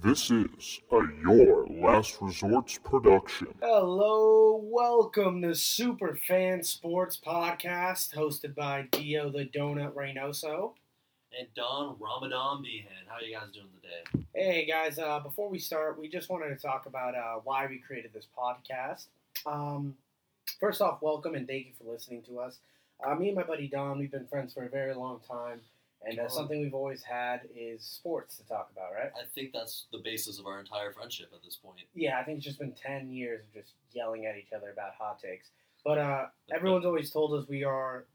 This is a Your Last Resorts production. Hello, welcome to Super Fan Sports Podcast, hosted by Dio the Donut Reynoso. and Don Ramadan Behan. How are you guys doing today? Hey guys, uh, before we start, we just wanted to talk about uh, why we created this podcast. Um, first off, welcome and thank you for listening to us. Uh, me and my buddy Don, we've been friends for a very long time, and Wow. something we've always had is sports to talk about, right? I think that's the basis of our entire friendship at this point. Yeah, I think it's just been 10 years of just yelling at each other about hot takes. But uh, everyone's always told us we are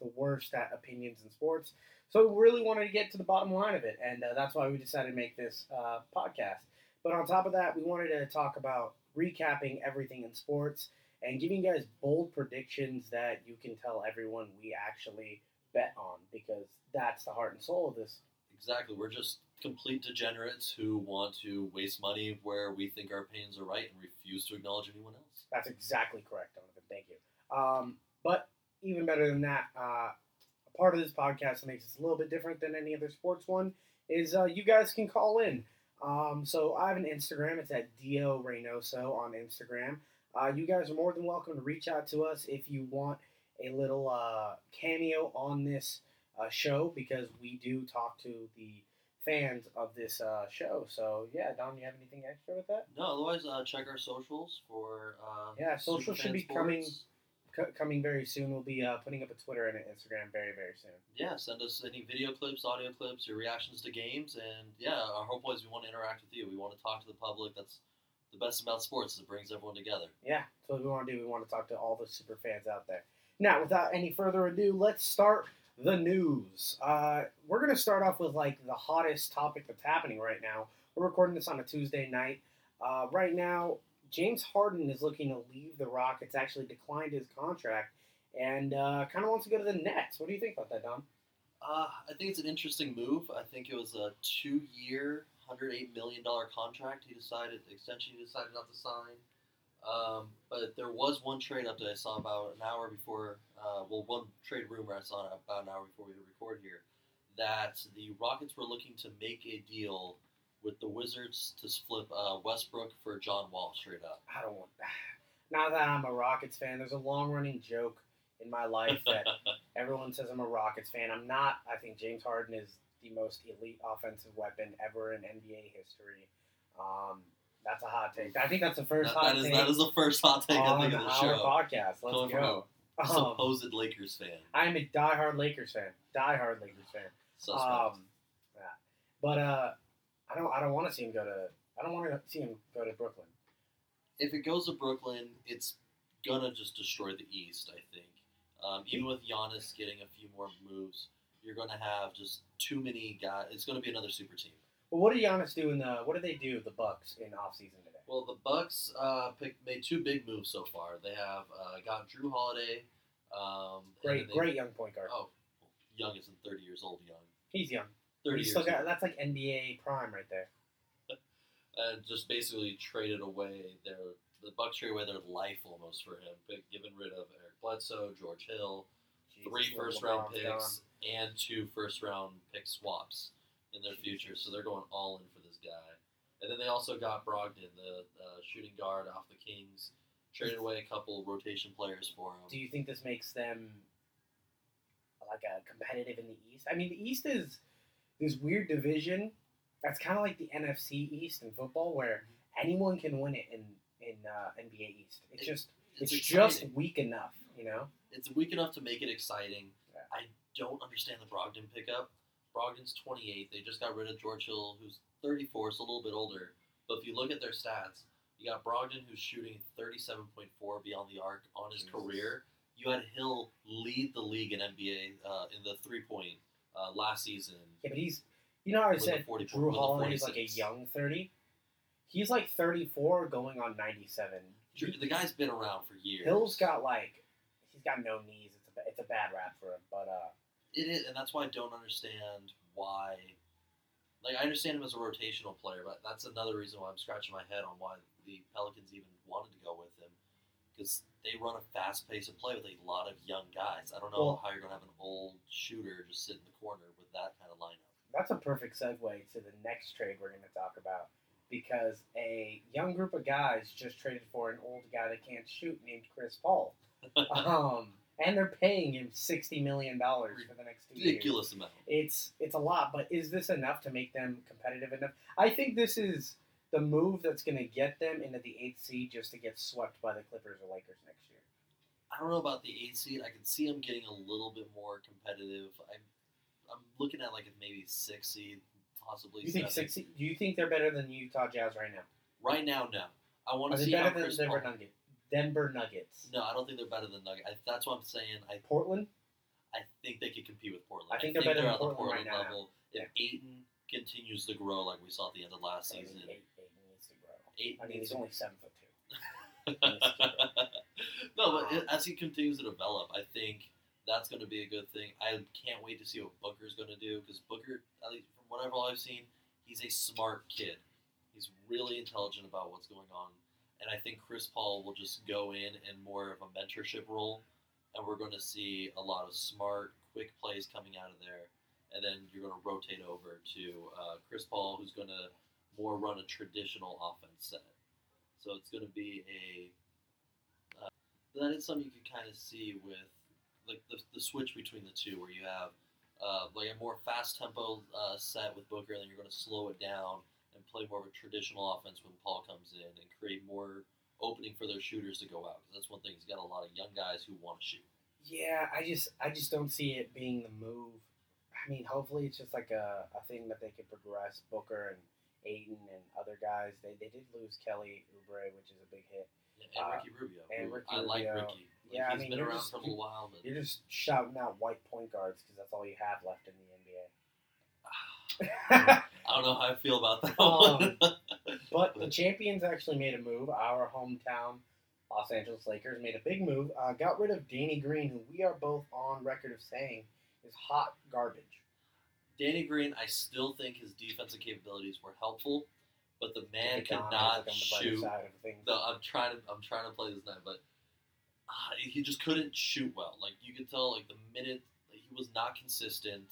the worst at opinions in sports. So we really wanted to get to the bottom line of it. And uh, that's why we decided to make this uh, podcast. But on top of that, we wanted to talk about recapping everything in sports and giving you guys bold predictions that you can tell everyone we actually bet on because that's the heart and soul of this Exactly. We're just complete degenerates who want to waste money where we think our opinions are right and refuse to acknowledge anyone else. That's exactly correct, Donovan. Thank you. Um, but even better than that, uh, a part of this podcast that makes us a little bit different than any other sports one is uh, you guys can call in. Um, so I have an Instagram. It's at Dio Reynoso on Instagram. Uh, you guys are more than welcome to reach out to us if you want a little uh, cameo on this uh, show because we do talk to the fans of this uh, show. So yeah, Don, do you have anything extra with that? No, otherwise, uh, check our socials for. Uh, Yeah, social should be Sports. coming co- coming very soon. We'll be uh, putting up a Twitter and an Instagram very, very soon. Yeah, send us any video clips, audio clips, your reactions to games, and yeah, our hope was we want to interact with you. We want to talk to the public. That's the best about sports. is It brings everyone together. Yeah, so what we want to do, we want to talk to all the super fans out there. Now, without any further ado, let's start the news. Uh, we're going to start off with like the hottest topic that's happening right now. We're recording this on a Tuesday night. Uh, right now, James Harden is looking to leave the Rockets. Actually, declined his contract and uh, kind of wants to go to the Nets. What do you think about that, Don? Uh, I think it's an interesting move. I think it was a two-year, hundred eight million dollar contract. He decided extension. He decided not to sign. Um, but there was one trade update I saw about an hour before. Uh, well, one trade rumor I saw about an hour before we record here that the Rockets were looking to make a deal with the Wizards to split uh, Westbrook for John Wall straight up. I don't want. Now that I'm a Rockets fan, there's a long running joke in my life that everyone says I'm a Rockets fan. I'm not. I think James Harden is the most elite offensive weapon ever in NBA history. Um, that's a hot take. I think that's the first That- hot that is take that is the first hot take I think of the show. podcast. Let's Coming go. a Um, supposed Lakers fan. I'm a diehard Lakers fan. Diehard Lakers fan. Suspect. Um, yeah. But uh, I don't. I don't want to see him go to. I don't want to see him go to Brooklyn. if it goes to Brooklyn, it's gonna just destroy the East. I think. Um, even with Giannis getting a few more moves, you're gonna have just too many guys. It's gonna be another super team. Well, what did Giannis do in the? What did they do the Bucks in offseason today? Well, the Bucks uh, picked, made two big moves so far. They have uh, got Jrue Holiday. Um, Great, they- great young point guard. Oh, young isn't 30 years old. Young. He's young. 30 He's years got that's like NBA prime right there. and just basically traded away their the Bucks traded away their life almost for him, but getting rid of Eric Bledsoe, George Hill, three Jesus, first little round picks, and two first round pick swaps in their future. So they're going all in for this guy. And then they also got Brogdon, the uh, shooting guard off the Kings, traded away a couple rotation players for him. Do you think this makes them like a competitive in the East? I mean, the East is this weird division that's kind of like the NFC East in football, where anyone can win it in in uh, NBA East. It's It- just It's, it's, just weak enough, you know. it's weak enough to make it exciting. Yeah. I don't understand the Brogdon pickup. Brogdon's 28. They just got rid of George Hill, who's 34, so a little bit older. But if you look at their stats, you got Brogdon, who's shooting 37.4 beyond the arc on his Jesus. career. You had Hill lead the league in NBA uh, in the three point uh, last season. Yeah, but he's you know how I With a said 40 Drew with a Holiday is like a young thirty. He's like thirty four, going on ninety seven. Drew- The guy's been around for years. Hill's got like he's got no knees. It's a it's a bad rap for him, but uh. It is, and that's why I don't understand why. Like, I understand him as a rotational player, but that's another reason why I'm scratching my head on why the Pelicans even wanted to go with him, because they run a fast pace of play with a lot of young guys. I don't know Well- how you're gonna have an old shooter just sit in the corner with that kind of lineup. That's a perfect segue to the next trade we're going to talk about. because a young group of guys just traded for an old guy that can't shoot named Chris Paul. um, and they're paying him sixty million dollars for the next two years. Ridiculous amount. It's it's a lot, but is this enough to make them competitive enough? I think this is the move that's going to get them into the eighth seed just to get swept by the Clippers or Lakers next year. I don't know about the eight seed. I can see them getting a little bit more competitive. I'm, I'm looking at like maybe six seed, possibly. You think seven. six? Do you think they're better than Utah Jazz right now? Right now, no. I want Are to see how better than Chris Paul. Denver Nuggets. No, I don't think they're better than Nuggets. I, that's what I'm saying. I Portland. I think they could compete with Portland. I think they're better than at the Portland right now. level. If Ayton continues to grow like we saw at the end of last I season, eight, eight needs to grow. Ayton I mean, he's only seven foot two. no, but as he continues to develop, I think that's going to be a good thing. I can't wait to see what Booker's going to do because Booker, at least from whatever I've seen, he's a smart kid. He's really intelligent about what's going on, and I think Chris Paul will just go in in more of a mentorship role, and we're going to see a lot of smart, quick plays coming out of there, and then you're going to rotate over to uh, Chris Paul, who's going to more run a traditional offense set. So it's going to be a that is something you can kind of see with like the, the switch between the two, where you have uh, like a more fast tempo uh, set with Booker, and then you're going to slow it down and play more of a traditional offense when Paul comes in and create more opening for their shooters to go out because that's one thing. He's got a lot of young guys who want to shoot. Yeah, I just I just don't see it being the move. I mean, hopefully it's just like a, a thing that they could progress. Booker and Ayton and other guys. They, they did lose Kelly Oubre, which is a big hit. Yeah, and Uh, Ricky Rubio. and Ricky I like Ricky. Like, Yeah, I he's mean, been around just- for a while, but You're just shouting out white point guards because that's all you have left in the NBA. I don't know how I feel about that Um, one. But the champions actually made a move. Our hometown Los Angeles Lakers made a big move. Uh, got rid of Danny Green, who we are both on record of saying is hot garbage. Danny Green, I still think his defensive capabilities were helpful, but the man Take it down, cannot like the shoot. side of things. No, I'm trying to I'm trying to play this night, but uh, he just couldn't shoot well. Like you could tell, like the minute like, he was not consistent.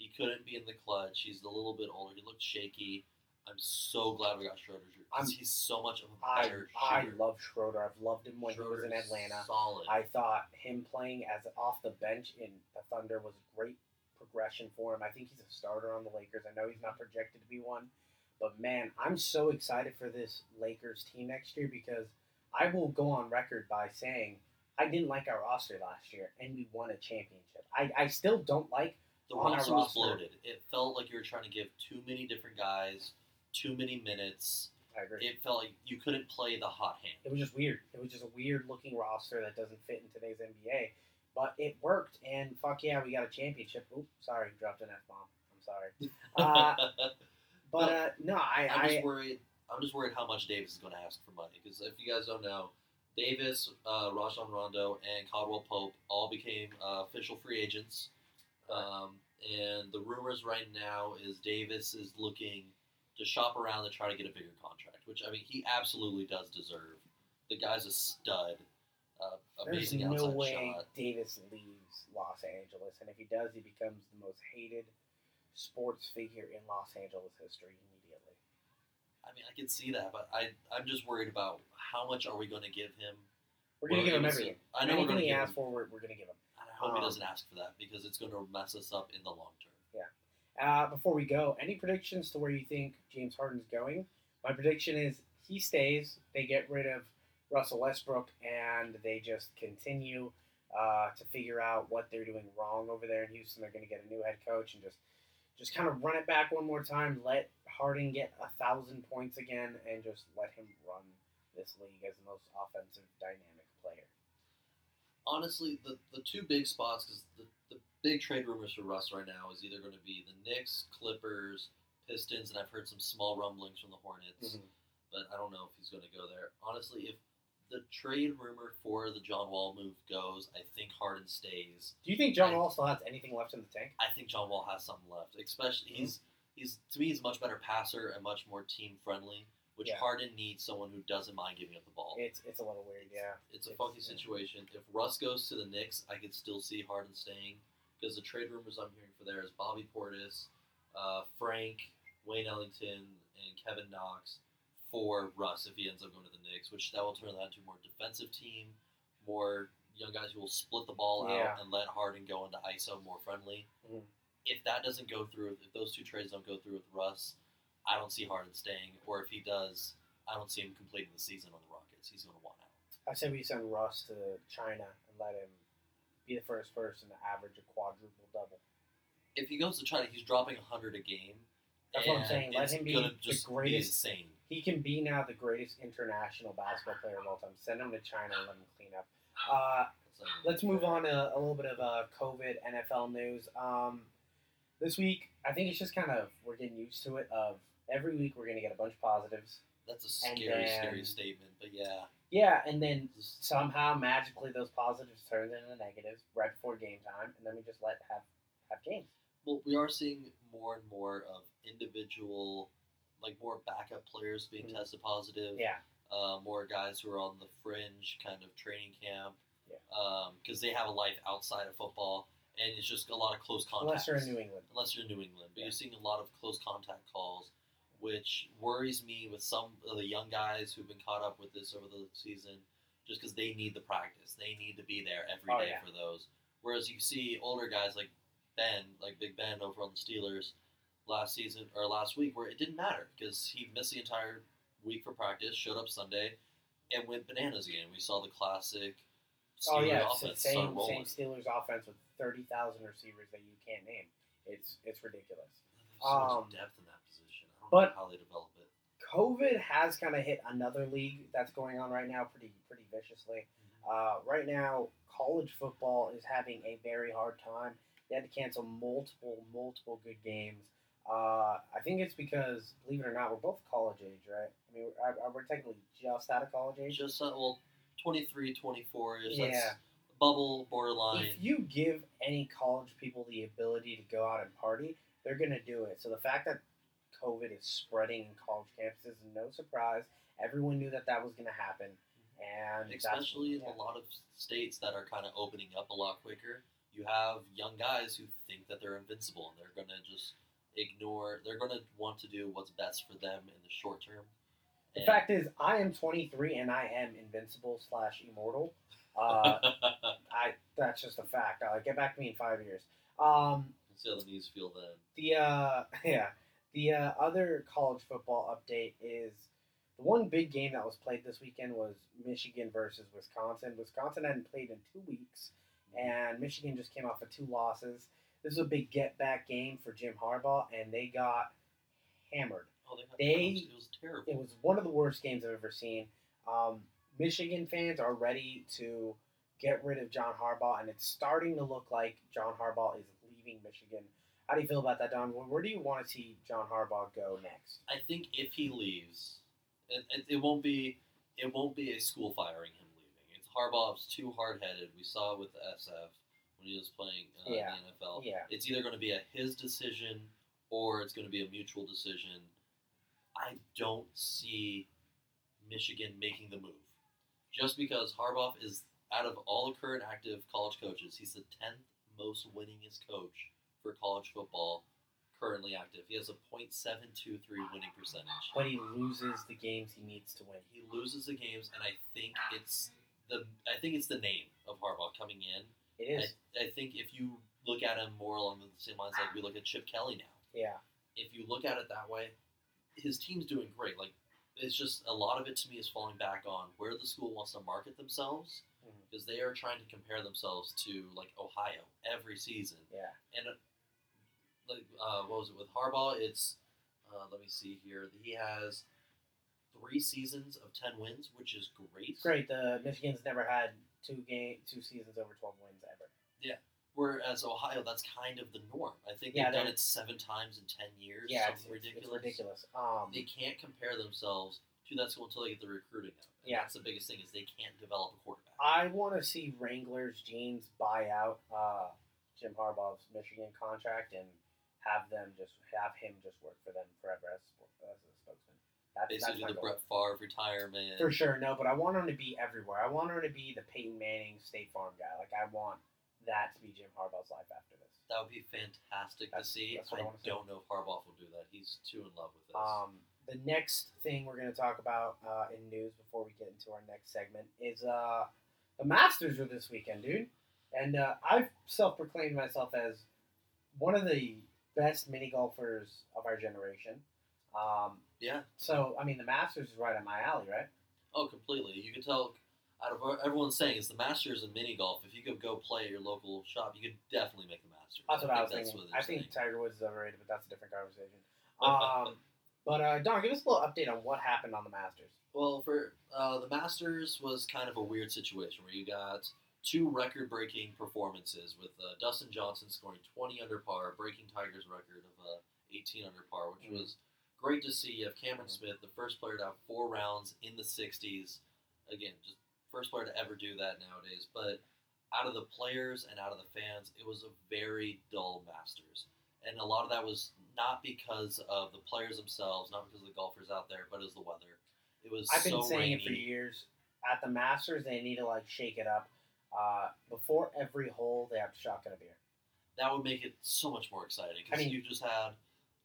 He couldn't be in the clutch. He's a little bit older. He looked shaky. I'm so glad we got Schroeder because he's so much of a better I shooter. love Schroeder. I've loved him when he was in Atlanta. Solid. I thought him playing as off the bench in the Thunder was a great progression for him. I think he's a starter on the Lakers. I know he's not projected to be one, but man, I'm so excited for this Lakers team next year because I will go on record by saying I didn't like our roster last year and we won a championship. I, I still don't like the roster was roster. bloated. It felt like you were trying to give too many different guys too many minutes. I agree. It felt like you couldn't play the hot hand. It was just weird. It was just a weird looking roster that doesn't fit in today's NBA. But it worked, and fuck yeah, we got a championship. Oops, sorry, dropped an F bomb. I'm sorry. Uh, but uh, no, I, I'm I just worried. I'm just worried how much Davis is going to ask for money because if you guys don't know, Davis, uh, Rajon Rondo, and Caldwell Pope all became uh, official free agents. Um, and the rumors right now is Davis is looking to shop around to try to get a bigger contract, which I mean he absolutely does deserve. The guy's a stud, uh, there's no way shot. Davis leaves Los Angeles, and if he does, he becomes the most hated sports figure in Los Angeles history immediately. I mean, I can see that, but I I'm just worried about how much are we going to give him. We're gonna give him everything. I know we're Anything going to he give him. asks for, we're, we're gonna give him. Hope he Um, doesn't ask for that because it's going to mess us up in the long term. Uh, before we go, any predictions to where you think James Harden's going? My prediction is he stays. They get rid of Russell Westbrook and they just continue uh, to figure out what they're doing wrong over there in Houston. They're going to get a new head coach and just just kind of run it back one more time. Let Harden get a thousand points again and just let him run this league as the most offensive dynamic player. Honestly, the, the two big spots, because the, the big trade rumors for Russ right now is either going to be the Knicks, Clippers, Pistons, and I've heard some small rumblings from the Hornets, but I don't know if he's going to go there. Honestly, if the trade rumor for the John Wall move goes, I think Harden stays. Do you think John I- Wall still has anything left in the tank? I think John Wall has something left. Especially Mm-hmm. he's he's to me he's a much better passer and much more team friendly. Which Yeah. Harden needs someone who doesn't mind giving up the ball. It's it's a little weird, yeah. It's a It's- funky yeah. situation. If Russ goes to the Knicks, I could still see Harden staying because the trade rumors I'm hearing for there is Bobby Portis, uh, Frank, Wayne Ellington, and Kevin Knox. for Russ if he ends up going to the Knicks, which that will turn that into a more defensive team, more young guys who will split the ball Yeah. out and let Harden go into ISO more friendly. Mhm. If that doesn't go through, if those two trades don't go through with Russ, I don't see Harden staying. Or if he does, I don't see him completing the season on the Rockets. He's going to want out. I say we send Russ to China and let him be the first person to average a quadruple double. If he goes to China, he's dropping 100 a game. That's what I'm saying. Let him be the be greatest- insane. He can be now the greatest international basketball player of all time. Send him to China and let him clean up. Uh, let's move on to a little bit of uh, COVID NFL news. Um, this week, I think it's just kind of we're getting used to it. Of every week, we're gonna get a bunch of positives. That's a scary, then- scary statement. But yeah, Yeah, and then somehow magically those positives turn into negatives right before game time, and then we just let have have games. well, we are seeing more and more of individual, like more backup players being Mhm. tested positive. Yeah, Uh, more guys who are on the fringe kind of training camp. Yeah. Because they have a life outside of football, and it's just a lot of close contacts. unless you're in New England. unless you're in New England. But Yeah. you're seeing a lot of close contact calls, which worries me with some of the young guys who've been caught up with this over the season, just because they need the practice. They need to be there every day Oh, yeah. for those. Whereas you see older guys like Ben, like Big Ben over on the Steelers last season or last week, where it didn't matter because he missed the entire week for practice, showed up Sunday, and went bananas again. We saw the classic Steelers Oh yeah, offense same same Steelers offense with thirty thousand receivers that you can't name. It's it's ridiculous. So much Um, depth in that position. I don't but- know how they develop it. COVID has kind of hit another league that's going on right now pretty pretty viciously. Uh, right now, college football is having a very hard time. They had to cancel multiple multiple good games. Uh, I think it's because, believe it or not, we're both college age, right? I mean, we're, I- we're technically just out of college age. Just uh, well, 23, 24 ish. Yeah. That's bubble borderline. If you give any college people the ability to go out and party, they're going to do it. So the fact that COVID is spreading in college campuses no surprise. Everyone knew that that was going to happen, and Especially in a lot of states that are kind of opening up a lot quicker. You have young guys who think that they're invincible and they're going to just ignore, they're going to want to do what's best for them in the short term. The fact is, I am 23 and I am invincible slash immortal. Uh, I that's just a fact. Uh, get back to me in five years. Um, see how the knees feel then. the uh, yeah, the uh, other college football update is the one big game that was played this weekend was Michigan versus Wisconsin. Wisconsin hadn't played in two weeks, and Michigan just came off of two losses. This was a big get back game for Jim Harbaugh, and they got hammered. Oh, they They- It was terrible. It was one of the worst games I've ever seen. Um, Michigan fans are ready to get rid of John Harbaugh, and it's starting to look like John Harbaugh is leaving Michigan. How do you feel about that, Don? Where- do you want to see John Harbaugh go next? I think if he leaves, it, it, it won't be it won't be a school firing him leaving. It's Harbaugh's too hard headed. We saw it with the SF when he was playing uh, Yeah. in the NFL. Yeah. It's either going to be a his decision or it's going to be a mutual decision. I don't see Michigan making the move. Just because Harbaugh is out of all the current active college coaches, he's the tenth most winningest coach for college football currently active. He has a .723 winning percentage. But he loses the games he needs to win. He loses the games, and I think it's the I think it's the name of Harbaugh coming in. It is. I, I think if you look at him more along the same lines like we look at Chip Kelly now, Yeah. if you look at it that way, his team's doing great. Like it's just a lot of it to me is falling back on where the school wants to market themselves mm-hmm. because they are trying to compare themselves to like Ohio every season. Yeah. And like uh, what was it with Harbaugh? It's uh, let me see here. He has three seasons of ten wins, which is great. It's great. The Michigan's never had two game, two seasons over 12 wins ever. Yeah. Whereas Ohio, that's kind of the norm. I think Yeah, they've done it seven times in ten years. Yeah, it's, something it's, ridiculous. ridiculous. Um, They can't compare themselves to that school until they get the recruiting up. And Yeah. that's the biggest thing is they can't develop a quarterback. I want to see Wranglers jeans buy out uh, Jim Harbaugh's Michigan contract and have them just have him just work for them forever as, as a spokesman. That's, that's Basically, my the goal. Brett Favre retirement. For sure, no, but I want him to be everywhere. I want him to be the Peyton Manning State Farm guy. Like I want that to be Jim Harbaugh's life after this. That would be fantastic That's- to see. that's I I don't know if Harbaugh will do that. He's too in love with this. Um, the next thing we're going to talk about uh, in news before we get into our next segment is uh, the Masters are this weekend, dude. And uh, I've self-proclaimed myself as one of the best mini golfers of our generation. Um, Yeah. so, I mean, the Masters is right up my alley, right? Oh, completely. You can tell out of everyone's saying is the Masters and mini golf. If you could go play at your local shop, you could definitely make the Masters. That's what I, was think thinking. I think saying. Tiger Woods is overrated, but that's a different conversation. Um, but uh, Don, give us a little update on what happened on the Masters. Well, for uh, the Masters was kind of a weird situation where you got two record-breaking performances with uh, Dustin Johnson scoring 20 under par, breaking Tiger's record of uh, 18 under par, which Mhm. was great to see. You have Cameron Mhm. Smith, the first player to have four rounds in the 60s. Again, just first player to ever do that nowadays. But out of the players and out of the fans, it was a very dull Masters. And a lot of that was not because of the players themselves, not because of the golfers out there, but it was the weather. It was I've been so saying rainy. it for years. At the Masters, they need to like shake it up. Uh, before every hole, they have to shotgun a beer. that would make it so much more exciting because I mean- you just had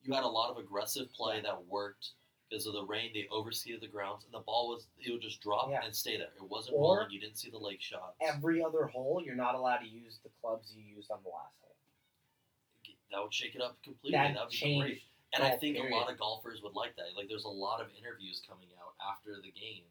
you had a lot of aggressive play that worked because of the rain. They overseeded the grounds, and the ball was it would just drop Yeah. and stay there. It wasn't Or- rolling. You didn't see the lake shots. Every other hole, you're not allowed to use the clubs you used on the last hole. That would shake it up completely. That That would be great. And I think a lot of golfers would like that. Like, there's a lot of interviews coming out after the game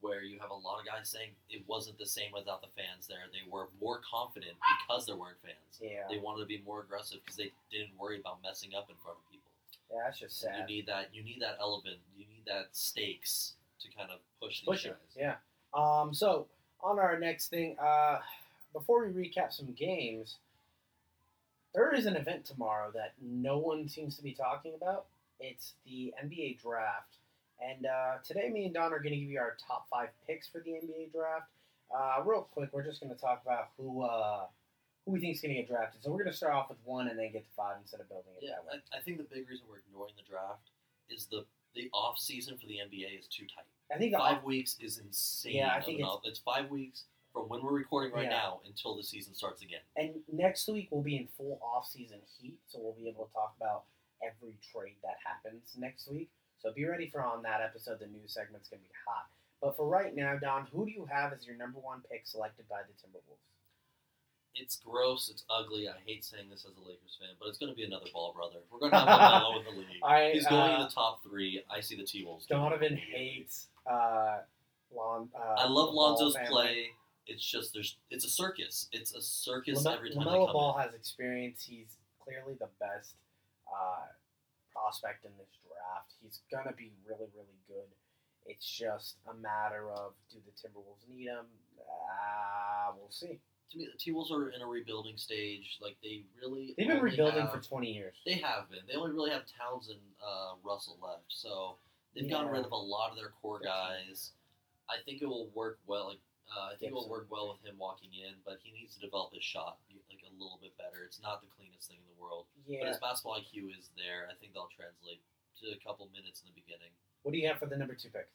where you have a lot of guys saying it wasn't the same without the fans there. They were more confident because there weren't fans. Yeah, They wanted to be more aggressive because they didn't worry about messing up in front of people. yeah, that's just sad. You need that. You need that element. You need that stakes to kind of push these Push guys. it. Yeah. Um. So on our next thing, uh, before we recap some games, there is an event tomorrow that no one seems to be talking about. It's the NBA draft, and uh, today me and Don are going to give you our top five picks for the NBA draft. Uh, real quick, we're just going to talk about who uh, who we think is going to get drafted. So we're going to start off with one and then get to five instead of building it Yeah, that way. I, I think the big reason we're ignoring the draft is the the off season for the NBA is too tight. I think Five weeks is insane. Yeah, I think it's- it's five weeks from when we're recording right Yeah. now until the season starts again. And next week we'll be in full off-season heat, so we'll be able to talk about every trade that happens next week. So be ready for on that episode. The news segment's gonna be hot. But for right now, Don, who do you have as your number one pick selected by the Timberwolves? It's gross. It's ugly. I hate saying this as a Lakers fan, but it's going to be another Ball brother. We're going to have LaMelo in the league. I He's going in uh, the top three. I see the T Wolves. Donovan hates uh, Lon. Uh, I love Lonzo's play. It's just there's it's a circus. It's a circus Lame- every time LaMelo Ball in. has experience. He's clearly the best uh, prospect in this draft. He's gonna be really, really good. It's just a matter of do the Timberwolves need him? Uh, we'll see. To me, the T Wolves are in a rebuilding stage. Like they really They've been rebuilding have- for 20 years. They have been. They only really have Towns and uh, Russell left, so they've gotten rid of a lot of their core guys. I think it will work well. Like uh, I think it will work well with him walking in, but he needs to develop his shot little bit better. It's not the cleanest thing in the world, but Yeah. his basketball IQ is there. I think they'll translate to a couple minutes in the beginning. What do you have for the number two pick?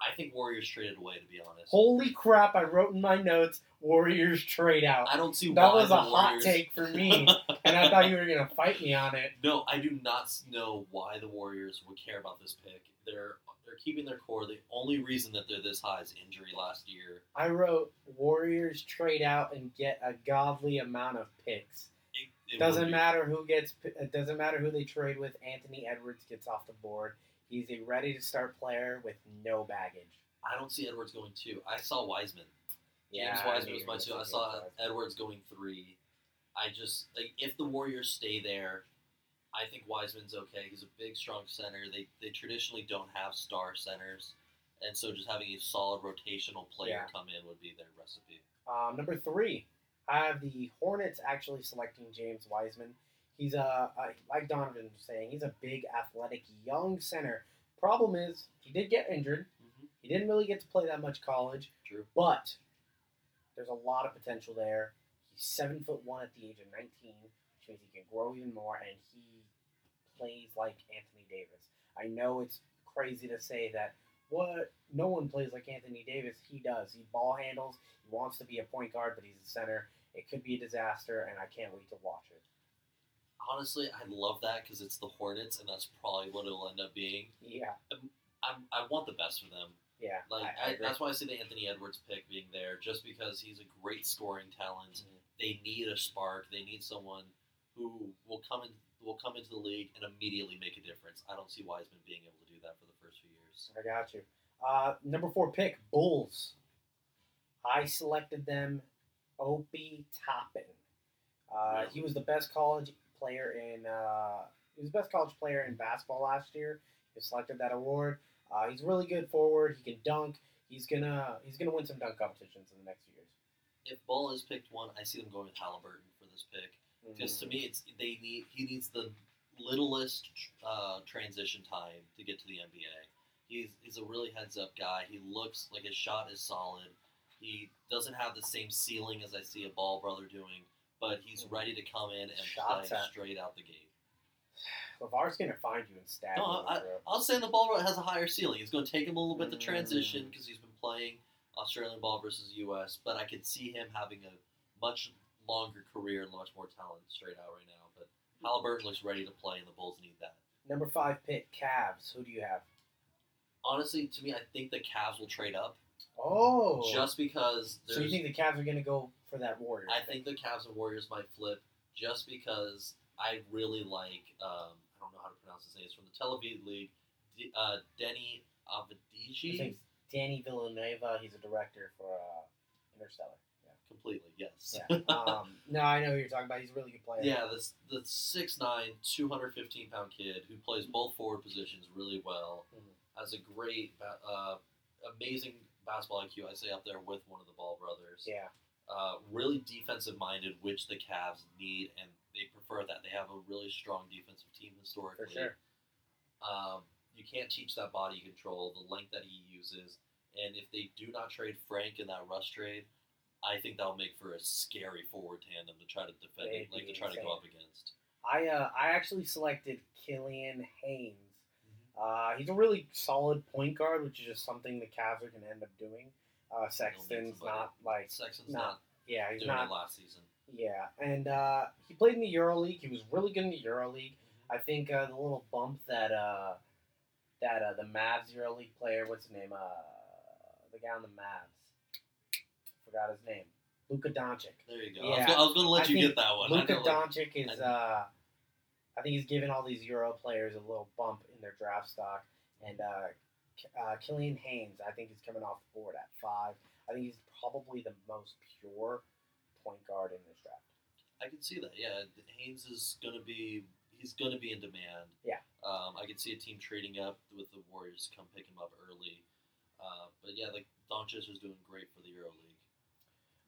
I think Warriors traded away. To be honest, Holy crap! I wrote in my notes Warriors trade out. I don't see That was a hot take for me, and I thought you were gonna fight me on it. No, I do not know why the Warriors would care about this pick. They're they're keeping their core. The only reason that they're this high is injury last year. I wrote Warriors trade out and get a godly amount of picks. It, it Doesn't matter who gets. It doesn't matter who they trade with. Anthony Edwards gets off the board. He's a ready to start player with no baggage. I don't see Edwards going two. I saw Wiseman. Yeah, James Wiseman was my two. I saw Edwards going three. I just like if the Warriors stay there, I think Wiseman's okay. He's a big, strong center. They they traditionally don't have star centers, and so just having a solid rotational player Yeah. come in would be their recipe. Um, number three, I have the Hornets actually selecting James Wiseman. He's a, a like Donovan was saying, he's a big, athletic, young center. Problem is, he did get injured. Mm-hmm. He didn't really get to play that much college, True. but there's a lot of potential there. He's seven foot one at the age of 19, which means he can grow even more, and he plays like Anthony Davis. I know it's crazy to say that. What? No one plays like Anthony Davis. He does. He ball handles. He wants to be a point guard, but he's a center. It could be a disaster, and I can't wait to watch it. honestly, I love that because it's the Hornets, and that's probably what it'll end up being. Yeah, I'm, I want the best for them. yeah. Like I, I I, that's why I see the Anthony Edwards pick being there, just because he's a great scoring talent. Mhm. They need a spark. They need someone who will come in will come into the league and immediately make a difference. I don't see Wiseman being able to do that for the first few years. I got you. Uh, number four pick, Bulls. I selected them, Obi Toppin. Uh, He was the best college player in. Uh, he was the best college player in basketball last year. He selected that award. Uh, he's really good forward. He can dunk. He's gonna he's gonna win some dunk competitions in the next few years. If Bull is picked one, I see them going with Halliburton for this pick. Because to Mm. me, it's they need he needs the littlest uh, transition time to get to the NBA. He's he's a really heads up guy. He looks like his shot is solid. He doesn't have the same ceiling as I see a Ball brother doing, but he's Mhm. ready to come in and Shots play at- straight out the gate. LeVar's gonna find you and stab No, you. I, throat. I'll say the Ball brother has a higher ceiling. It's going to take him a little bit to transition Mm. because he's been playing Australian ball versus U.S. But I could see him having a much longer career and much more talent straight out right now. But Halliburton looks ready to play, and the Bulls need that. Number five pick, Cavs. Who do you have? Honestly, to me, I think the Cavs will trade up Oh, just because so you think the Cavs are gonna go for that Warriors? I think the Cavs and Warriors might flip just because I really like. Um, I don't know how to pronounce his name. It's from the Tel Aviv League. D- uh, Deni Avdija. think Danny Villanueva. He's a director for uh, Interstellar. Completely, yes. Yeah. Um, no, I know who you're talking about. He's a really good player. Yeah, this the 6'9", 215 pound kid who plays both forward positions really well. Mhm. Has a great, uh, amazing basketball IQ. I say up there with one of the Ball brothers. Yeah. Uh, really defensive minded, which the Cavs need, and they prefer that. They have a really strong defensive team historically. For sure. Um, you can't teach that body control, the length that he uses, and if they do not trade Frank in that rush trade, I think that'll make for a scary forward tandem to try to defend, It'd like to try to go up against. I uh, I actually selected Killian Hayes. Uh, he's a really solid point guard, which is just something the Cavs are going to end up doing. Uh, Sexton's not like Sexton's Nah, not yeah, he's doing not it last season. yeah, and uh, he played in the EuroLeague. He was really good in the EuroLeague. I think uh, the little bump that uh, that uh, the Mavs EuroLeague player, what's his name? Uh, the guy on the Mavs, forgot his name. Luka Doncic. There you go. I was Yeah. I was going to let I you get that one. Luka like, Doncic is, I- uh, I think he's giving all these Euro players a little bump in their draft stock. And uh, uh, Killian Hayes, I think he's coming off the board at five. I think he's probably the most pure point guard in this draft. I can see that. Yeah, Hayes is going to be he's going to be in demand. Yeah. Um, I could see a team trading up with the Warriors to come pick him up early. Uh, but yeah, like Doncic is doing great for the EuroLeague.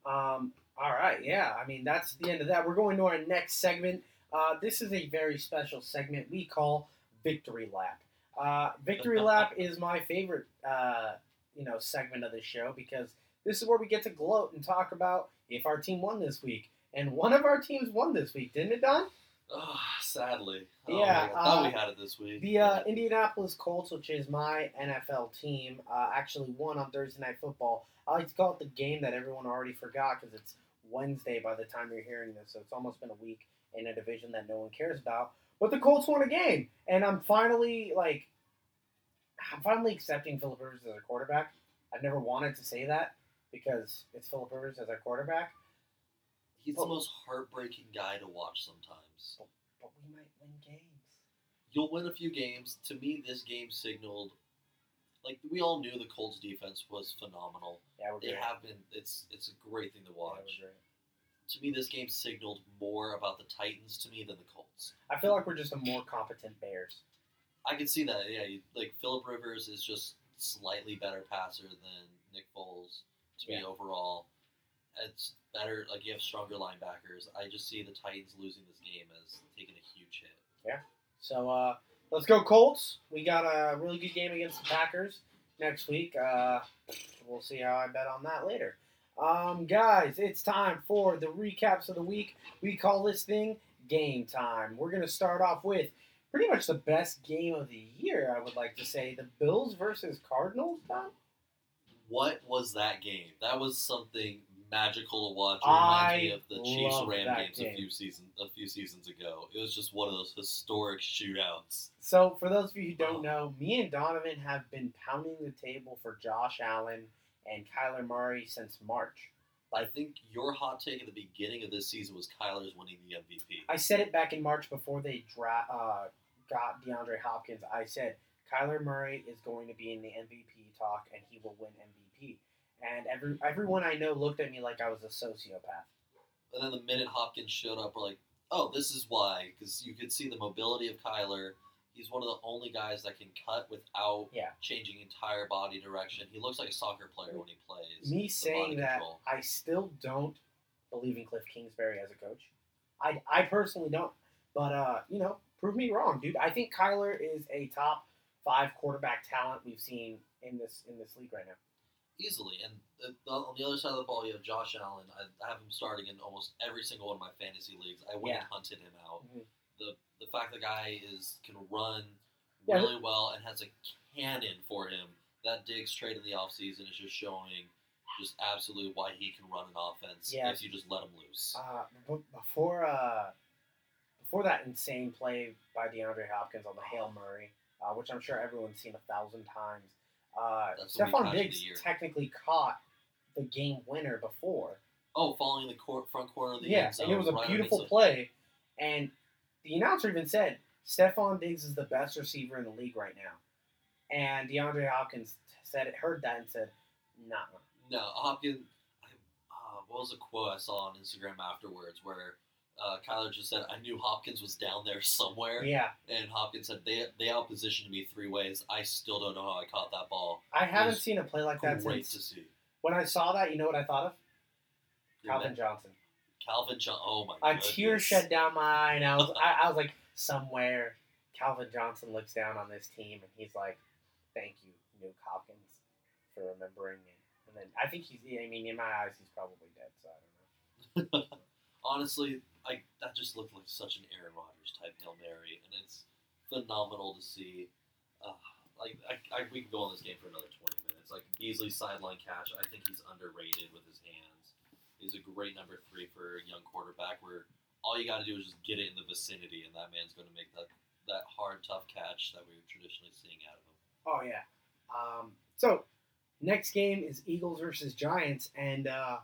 Um, all right, yeah. I mean, that's the end of that. We're going to our next segment. Uh, this is a very special segment we call Victory Lap. Uh, Victory Lap is my favorite, uh, you know, segment of the show because this is where we get to gloat and talk about if our team won this week. And one of our teams won this week, didn't it, Don? Oh, sadly. Oh, Yeah. I thought uh, we had it this week. The uh, Indianapolis Colts, which is my NFL team, uh, actually won on Thursday Night Football. I like to call it the game that everyone already forgot because it's Wednesday by the time you're hearing this, so it's almost been a week in a division that no one cares about. But the Colts won a game, and I'm finally like, I'm finally accepting Philip Rivers as a quarterback. I've never wanted to say that because it's Philip Rivers as our quarterback, He's well- the most heartbreaking guy to watch sometimes. but we might win games. You'll win a few games. To me, this game signaled, like we all knew the Colts defense was phenomenal. Yeah, we're They have been. It's it's a great thing to watch. great. to me, this game signaled more about the Titans to me than the Colts. I feel like we're just a more competent Bears. I can see that. Yeah, you, like Philip Rivers is just slightly better passer than Nick Foles to me overall. It's better. Like you have stronger linebackers. I just see the Titans losing this game as taking a huge hit. Yeah. So uh, let's go Colts. We got a really good game against the Packers next week. Uh, we'll see how I bet on that later. Um, guys, it's time for the recaps of the week. We call this thing game time. We're gonna start off with pretty much the best game of the year. I would like to say the Bills versus Cardinals. Don? What was that game? That was something magical to watch. It reminds me I of the Chiefs Ram games game. a few season a few seasons ago. It was just one of those historic shootouts. So, for those of you who don't know, me and Donovan have been pounding the table for Josh Allen and Kyler Murray since March. I think your hot take at the beginning of this season was Kyler's winning the MVP. I said it back in March before they dra- uh, got DeAndre Hopkins. I said Kyler Murray is going to be in the MVP talk and he will win MVP. And every everyone I know looked at me like I was a sociopath. And then the minute Hopkins showed up, we're like, oh, this is why. Because you could see the mobility of Kyler. He's one of the only guys that can cut without Yeah. changing entire body direction. He looks like a soccer player when he plays. Me saying that, control. I still don't believe in Kliff Kingsbury as a coach. I, I personally don't. But, uh, you know, prove me wrong, dude. I think Kyler is a top five quarterback talent we've seen in this in this league right now. Easily. And on the other side of the ball, you have Josh Allen. I, I have him starting in almost every single one of my fantasy leagues. I went Yeah. and hunted him out. Mhm. The the fact the guy is can run Yeah. really well and has a cannon for him. That Diggs trade in the offseason is just showing just absolutely why he can run an offense Yeah. if you just let him loose. Uh, b- before uh, before that insane play by DeAndre Hopkins on the Hail Murray, uh, which I'm sure everyone's seen a thousand times, uh, That's the weak Stefon catch of the Diggs year. technically caught the game winner before. oh, following the court, front corner of the Yeah, end zone. and it was a beautiful play. And the announcer even said Stefon Diggs is the best receiver in the league right now. And DeAndre Hopkins said it, heard that, and said, "Nah." No, Hopkins. I, uh, what was a quote I saw on Instagram afterwards where uh, Kyler just said, "I knew Hopkins was down there somewhere." Yeah, And Hopkins said, "They they outpositioned me three ways. I still don't know how I caught that ball. I haven't seen a play like that Great since to see." when I saw that. You know what I thought of? Calvin Johnson. Calvin Johnson. Oh my god. A god. tear shed down my eye, and I was, I, I was like, somewhere, Calvin Johnson looks down on this team, and he's like, "Thank you, Nuk Hopkins, for remembering me." And then I think he's, I mean, in my eyes, he's probably dead. So I don't know. Honestly, I that just looked like such an Aaron Rodgers type hail mary, and it's phenomenal to see. Uh, like I, I, we can go on this game for another twenty minutes. Like Beasley's sideline catch, I think he's underrated with his hands. He's a great number three for a young quarterback. Where all you got to do is just get it in the vicinity, and that man's going to make that that hard, tough catch that we're traditionally seeing out of him. Oh yeah. Um, so next game is Eagles versus Giants, and uh,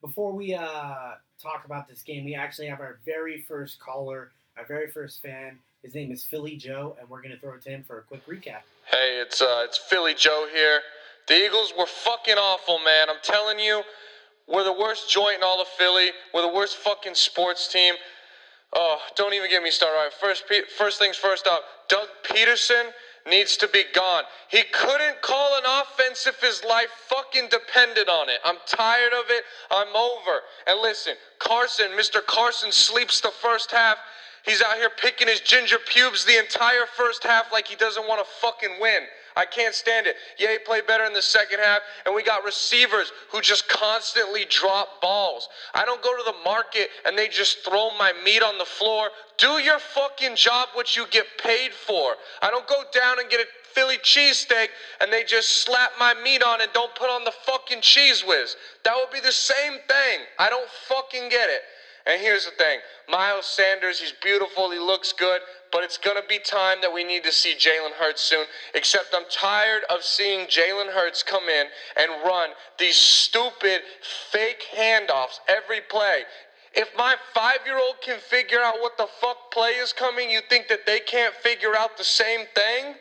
before we uh, talk about this game, we actually have our very first caller, our very first fan. His name is Philly Joe, and we're gonna throw it to him for a quick recap. Hey, it's uh, it's Philly Joe here. The Eagles were fucking awful, man. I'm telling you, we're the worst joint in all of Philly. We're the worst fucking sports team. Oh, don't even get me started. All right, first, first things first up. Doug Pederson needs to be gone. He couldn't call an offense if his life fucking depended on it. I'm tired of it. I'm over. And listen, Carson, Mr. Carson sleeps the first half. He's out here picking his ginger pubes the entire first half like he doesn't want to fucking win. I can't stand it. Yeah, he played better in the second half, and we got receivers who just constantly drop balls. I don't go to the market and they just throw my meat on the floor. Do your fucking job, what you get paid for. I don't go down and get a Philly cheesesteak and they just slap my meat on and don't put on the fucking Cheez Whiz. That would be the same thing. I don't fucking get it. And here's the thing Miles Sanders, he's beautiful, he looks good, but it's going to be time that we need to see Jalen Hurts soon. Except I'm tired of seeing Jalen Hurts come in and run these stupid fake handoffs every play. If my five year old can figure out what the fuck play is coming, you think that they can't figure out the same thing?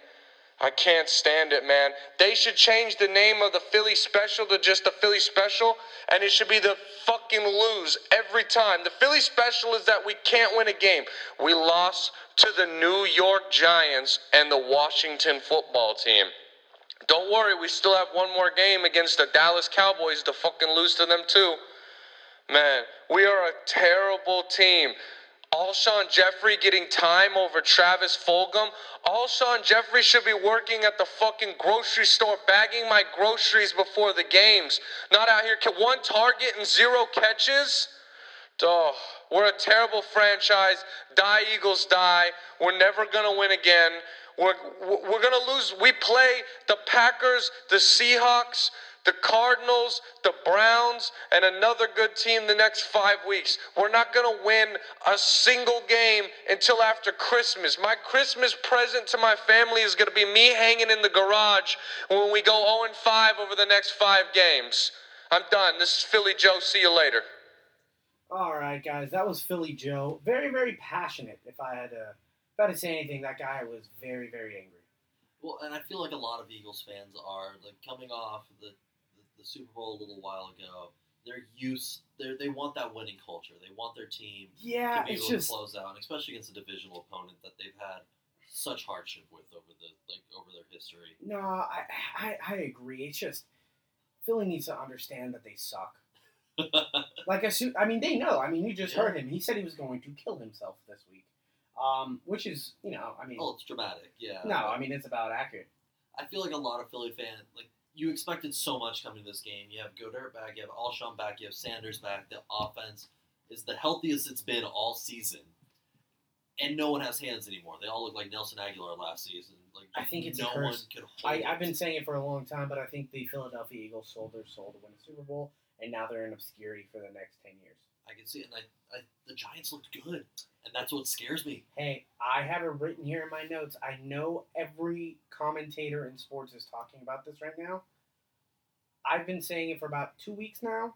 I can't stand it, man. They should change the name of the Philly Special to just the Philly Special, and it should be the fucking lose every time. The Philly Special is that we can't win a game. We lost to the New York Giants and the Washington football team. Don't worry, we still have one more game against the Dallas Cowboys to fucking lose to them, too. Man, we are a terrible team. Alshon Jeffery getting time over Travis Fulgham. Alshon Jeffery should be working at the fucking grocery store, bagging my groceries before the games. Not out here, one target and zero catches. Oh, we're a terrible franchise. Die Eagles die. We're never gonna win again. We're we're gonna lose. We play the Packers, the Seahawks, the Cardinals, the Browns, and another good team the next five weeks. We're not going to win a single game until after Christmas. My Christmas present to my family is going to be me hanging in the garage when we go 0 5 over the next five games. I'm done. This is Philly Joe. See you later. All right, guys, that was Philly Joe. Very, very passionate. If I had to, if I had to say anything, that guy was very, very angry. Well, and I feel like a lot of Eagles fans are like coming off the the, the Super Bowl a little while ago. They're used. They they want that winning culture. They want their team Yeah, to be able just to close out, especially against a divisional opponent that they've had such hardship with over the like over their history. no. I, I, I agree. It's just Philly needs to understand that they suck. Like I, I mean, they know. I mean, you just Yeah. heard him. He said he was going to kill himself this week, um, which is, you know, I mean, oh, it's dramatic. Yeah. no, I mean, it's about accurate. I feel like a lot of Philly fans like you expected so much coming to this game. You have Goedert back, you have Alshon back, you have Sanders back. The offense is the healthiest it's been all season, and no one has hands anymore. They all look like Nelson Agholor last season. Like I think it's a no curse. one could hold. I, I've been saying it for a long time, but I think the Philadelphia Eagles sold their soul to win a Super Bowl, and now they're in obscurity for the next ten years. I can see it, and I, I, the Giants looked good, and that's what scares me. Hey, I have it written here in my notes. I know every commentator in sports is talking about this right now. I've been saying it for about two weeks now.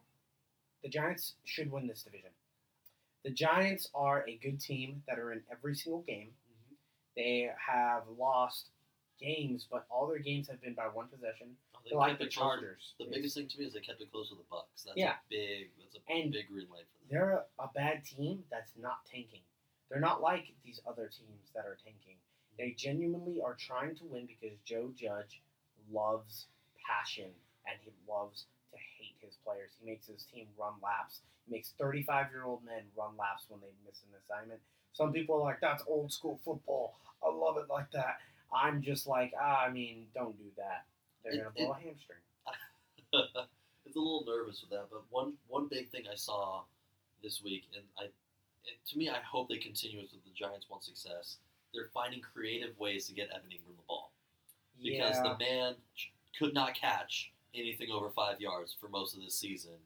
The Giants should win this division. The Giants are a good team that are in every single game. Mm-hmm. They have lost games, but all their games have been by one possession. Oh, they like the Chargers. The biggest thing to me is they kept it close with the Bucks. That's Yeah. a big. That's a And big green light for them. they're a, a bad team that's not tanking. They're not like these other teams that are tanking. They genuinely are trying to win because Joe Judge loves passion and he loves to hate his players. He makes his team run laps. He makes 35 year old men run laps when they miss an assignment. Some people are like, that's old school football. I love it like that. I'm just like, ah, I mean, don't do that. They're It- to blow a hamstring. it's a little nervous with that, but one one big thing I saw this week, and I, it, to me, I hope they continue with the Giants' one success. They're finding creative ways to get Evan Engram the ball because yeah. the man could not catch anything over five yards for most of this season,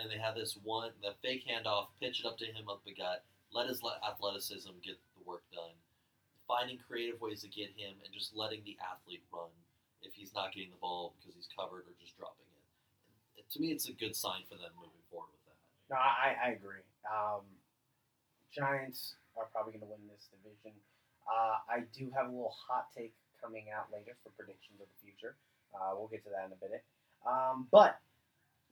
and they have this one the fake handoff, pitch it up to him up the gut, let his athleticism get the work done, finding creative ways to get him, and just letting the athlete run if he's not getting the ball because he's covered or just dropping it. To me, it's a good sign for them moving forward with that. No, I, I agree. Um, Giants are probably going to win this division. Uh, I do have a little hot take coming out later for predictions of the future. Uh, we'll get to that in a minute. Um, but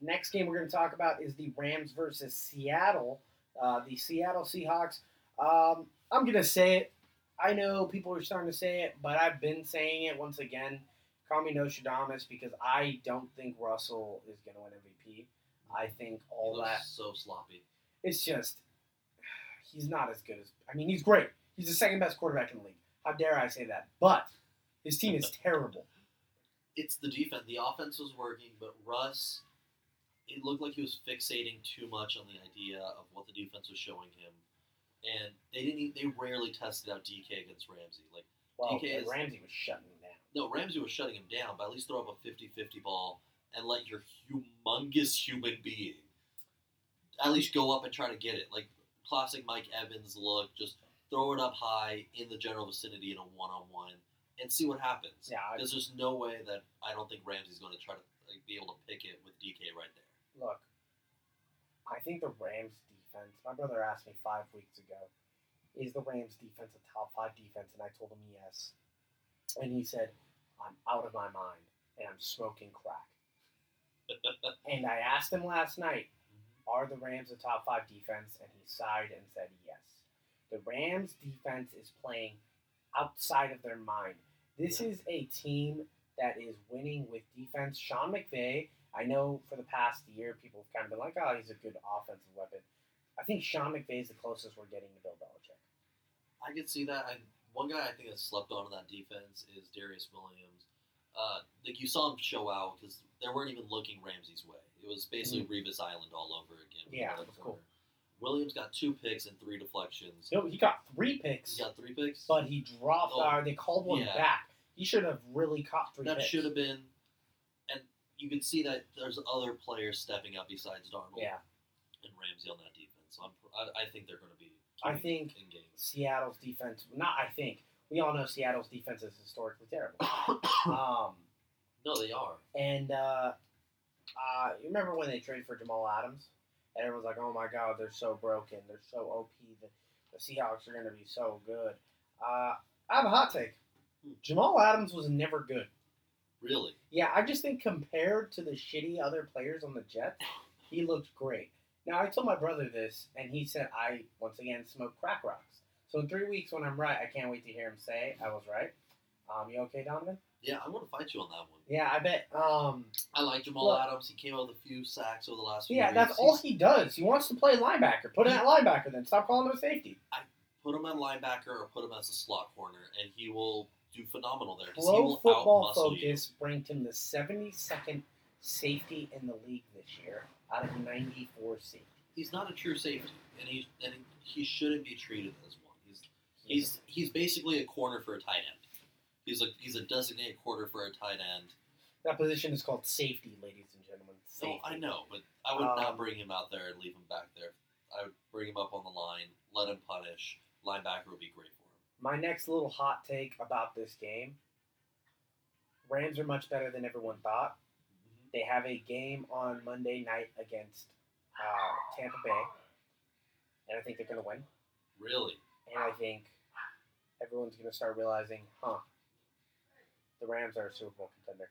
next game we're going to talk about is the Rams versus Seattle. Uh, the Seattle Seahawks. Um, I'm going to say it. I know people are starting to say it, but I've been saying it once again. Call me Nostradamus because I don't think Russell is going to win MVP. I think all that so sloppy. it's just he's not as good as I mean he's great. He's the second best quarterback in the league. How dare I say that? But his team is terrible. it's the defense. The offense was working, but Russ, it looked like he was fixating too much on the idea of what the defense was showing him, and they didn't. e- They rarely tested out DK against Ramsey. Like Well, DK is- Ramsey was shutting him down. no, Ramsey was shutting him down, but at least throw up a 50-50 ball and let your humongous human being at least go up and try to get it. Like classic Mike Evans look, just throw it up high in the general vicinity in a one-on-one and see what happens. Yeah, Because there's no way that I don't think Ramsey's going to try to like, be able to pick it with DK right there. Look, I think the Rams defense. My brother asked me five weeks ago, "Is the Rams defense a top five defense?" And I told him yes. And he said, "I'm out of my mind and I'm smoking crack." and I asked him last night, mm-hmm. Are the Rams a top five defense? And he sighed and said yes. The Rams defense is playing outside of their mind. This is a team that is winning with defense. Sean McVay, I know for the past year people have kind of been like, oh, he's a good offensive weapon. I think Sean McVay is the closest we're getting to Bill Belichick. I can see that. I, one guy I think that slept on in that defense is Darious Williams. Uh, like you saw him show out because they weren't even looking Ramsey's way. It was basically Revis Island all over again. Mm-hmm. Yeah, was corner. Williams got two picks and three deflections. So he got three picks, He got three picks. but he dropped. Oh, or they called one yeah. back. He should have really caught three. that picks. should have been. And you can see that there's other players stepping up besides Donald Yeah, and Ramsey on that defense. So I'm, I, I think they're going to be. I think- in games. Seattle's defense. Not I think we all know Seattle's defense is historically terrible. Um, No, they are. and uh, uh, you remember when they traded for Jamal Adams? And everyone's like, "Oh my God, they're so broken. They're so OP. The, the Seahawks are going to be so good." Uh, I have a hot take. Jamal Adams was never good. Really? Yeah, I just think compared to the shitty other players on the Jets, he looked great. Now I told my brother this, and he said I once again smoke crack rocks. So in three weeks, when I'm right, I can't wait to hear him say I was right. Um, you okay, Donovan? Yeah, I'm going to fight you on that one. Yeah, I bet. Um, I like Jamal Look- Adams. He came out with a few sacks over the last few yeah, weeks. that's all he does. He wants to play linebacker. Put him at linebacker, then stop calling him a safety. I put him at linebacker or put him as a slot corner, and he will do phenomenal there. Pro will Football out-muscle you. Focus ranked him the 72nd safety in the league this year out of 94 safeties. He's not a true safety, and he and he shouldn't be treated as one. He's he's he's basically a corner for a tight end. He's a he's a designated corner for a tight end. That position is called safety, ladies and gentlemen. So Safety. I know, but I would Um, not bring him out there and leave him back there. I would bring him up on the line, let him punish. Linebacker would be great for him. My next little hot take about this game Rams are much better than everyone thought. They have a game on Monday night against uh, Tampa Bay, and I think they're going to win. Really? And I think everyone's going to start realizing, huh, the Rams are a Super Bowl contender.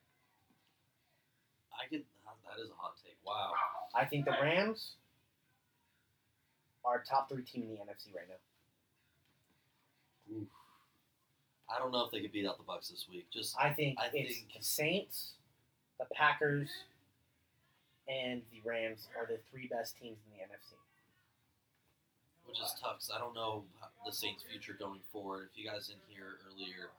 I could. That is a hot take. Wow. I think the Rams are top three team in the NFC right now. Oof. I don't know if they could beat out the Bucks this week. Just I think I it's think- the Saints, the Packers, and the Rams are the three best teams in the NFC. which is tough 'cause I don't know the Saints' future going forward. If you guys didn't hear earlier,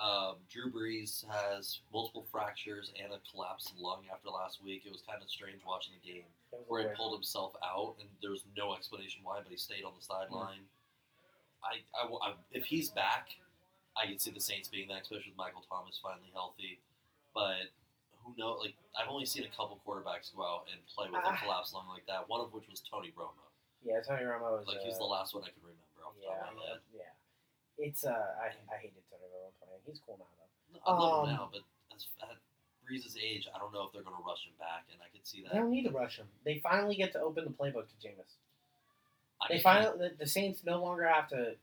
um, Drew Brees has multiple fractures and a collapsed lung after last week. It was kind of strange watching the game where he pulled himself out, and there was no explanation why, but he stayed on the sideline. I, I, I- if he's back, I could see the Saints being that, especially with Michael Thomas finally healthy. But who knows? Like I've only seen a couple quarterbacks go out and play with a Ah. collapsed lung like that. One of which was Tony Romo. Yeah, Tony Romo was Like uh, he's the last one I can remember off the Yeah, top of my head. yeah. It's uh, I, I hated Tony Romo playing. He's cool now though. I love Um, him now, but as, at Brees's age, I don't know if they're going to rush him back, and I could see that. They don't need to rush him. They finally get to open the playbook to Jameis. I They finally the, the Saints no longer have to,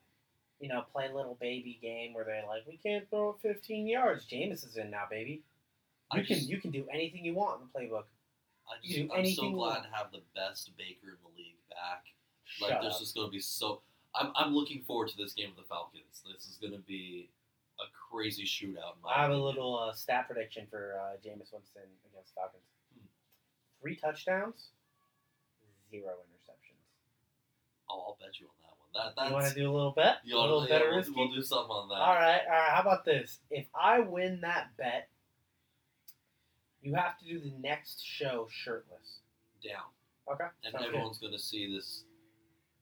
you know, play a little baby game where they're like, we can't throw it 15 yards. Jameis is in now, baby. I You can just- you can do anything you want in the playbook. I just, do I'm so glad to have the best Baker in the league back. Shut Like, there's up. just going to be so. I'm, I'm looking forward to this game with the Falcons. This is going to be a crazy shootout. In my I have a little uh, stat prediction for uh, Jameis Winston against Falcons. Hmm. Three touchdowns, zero interceptions. Oh, I'll bet you on that one. That You want to do a little bet? you a little yeah, better we'll, risky? we'll do something on that. All right, all right. How about this? If I win that bet, you have to do the next show shirtless. Down. Okay. And sounds everyone's going to see this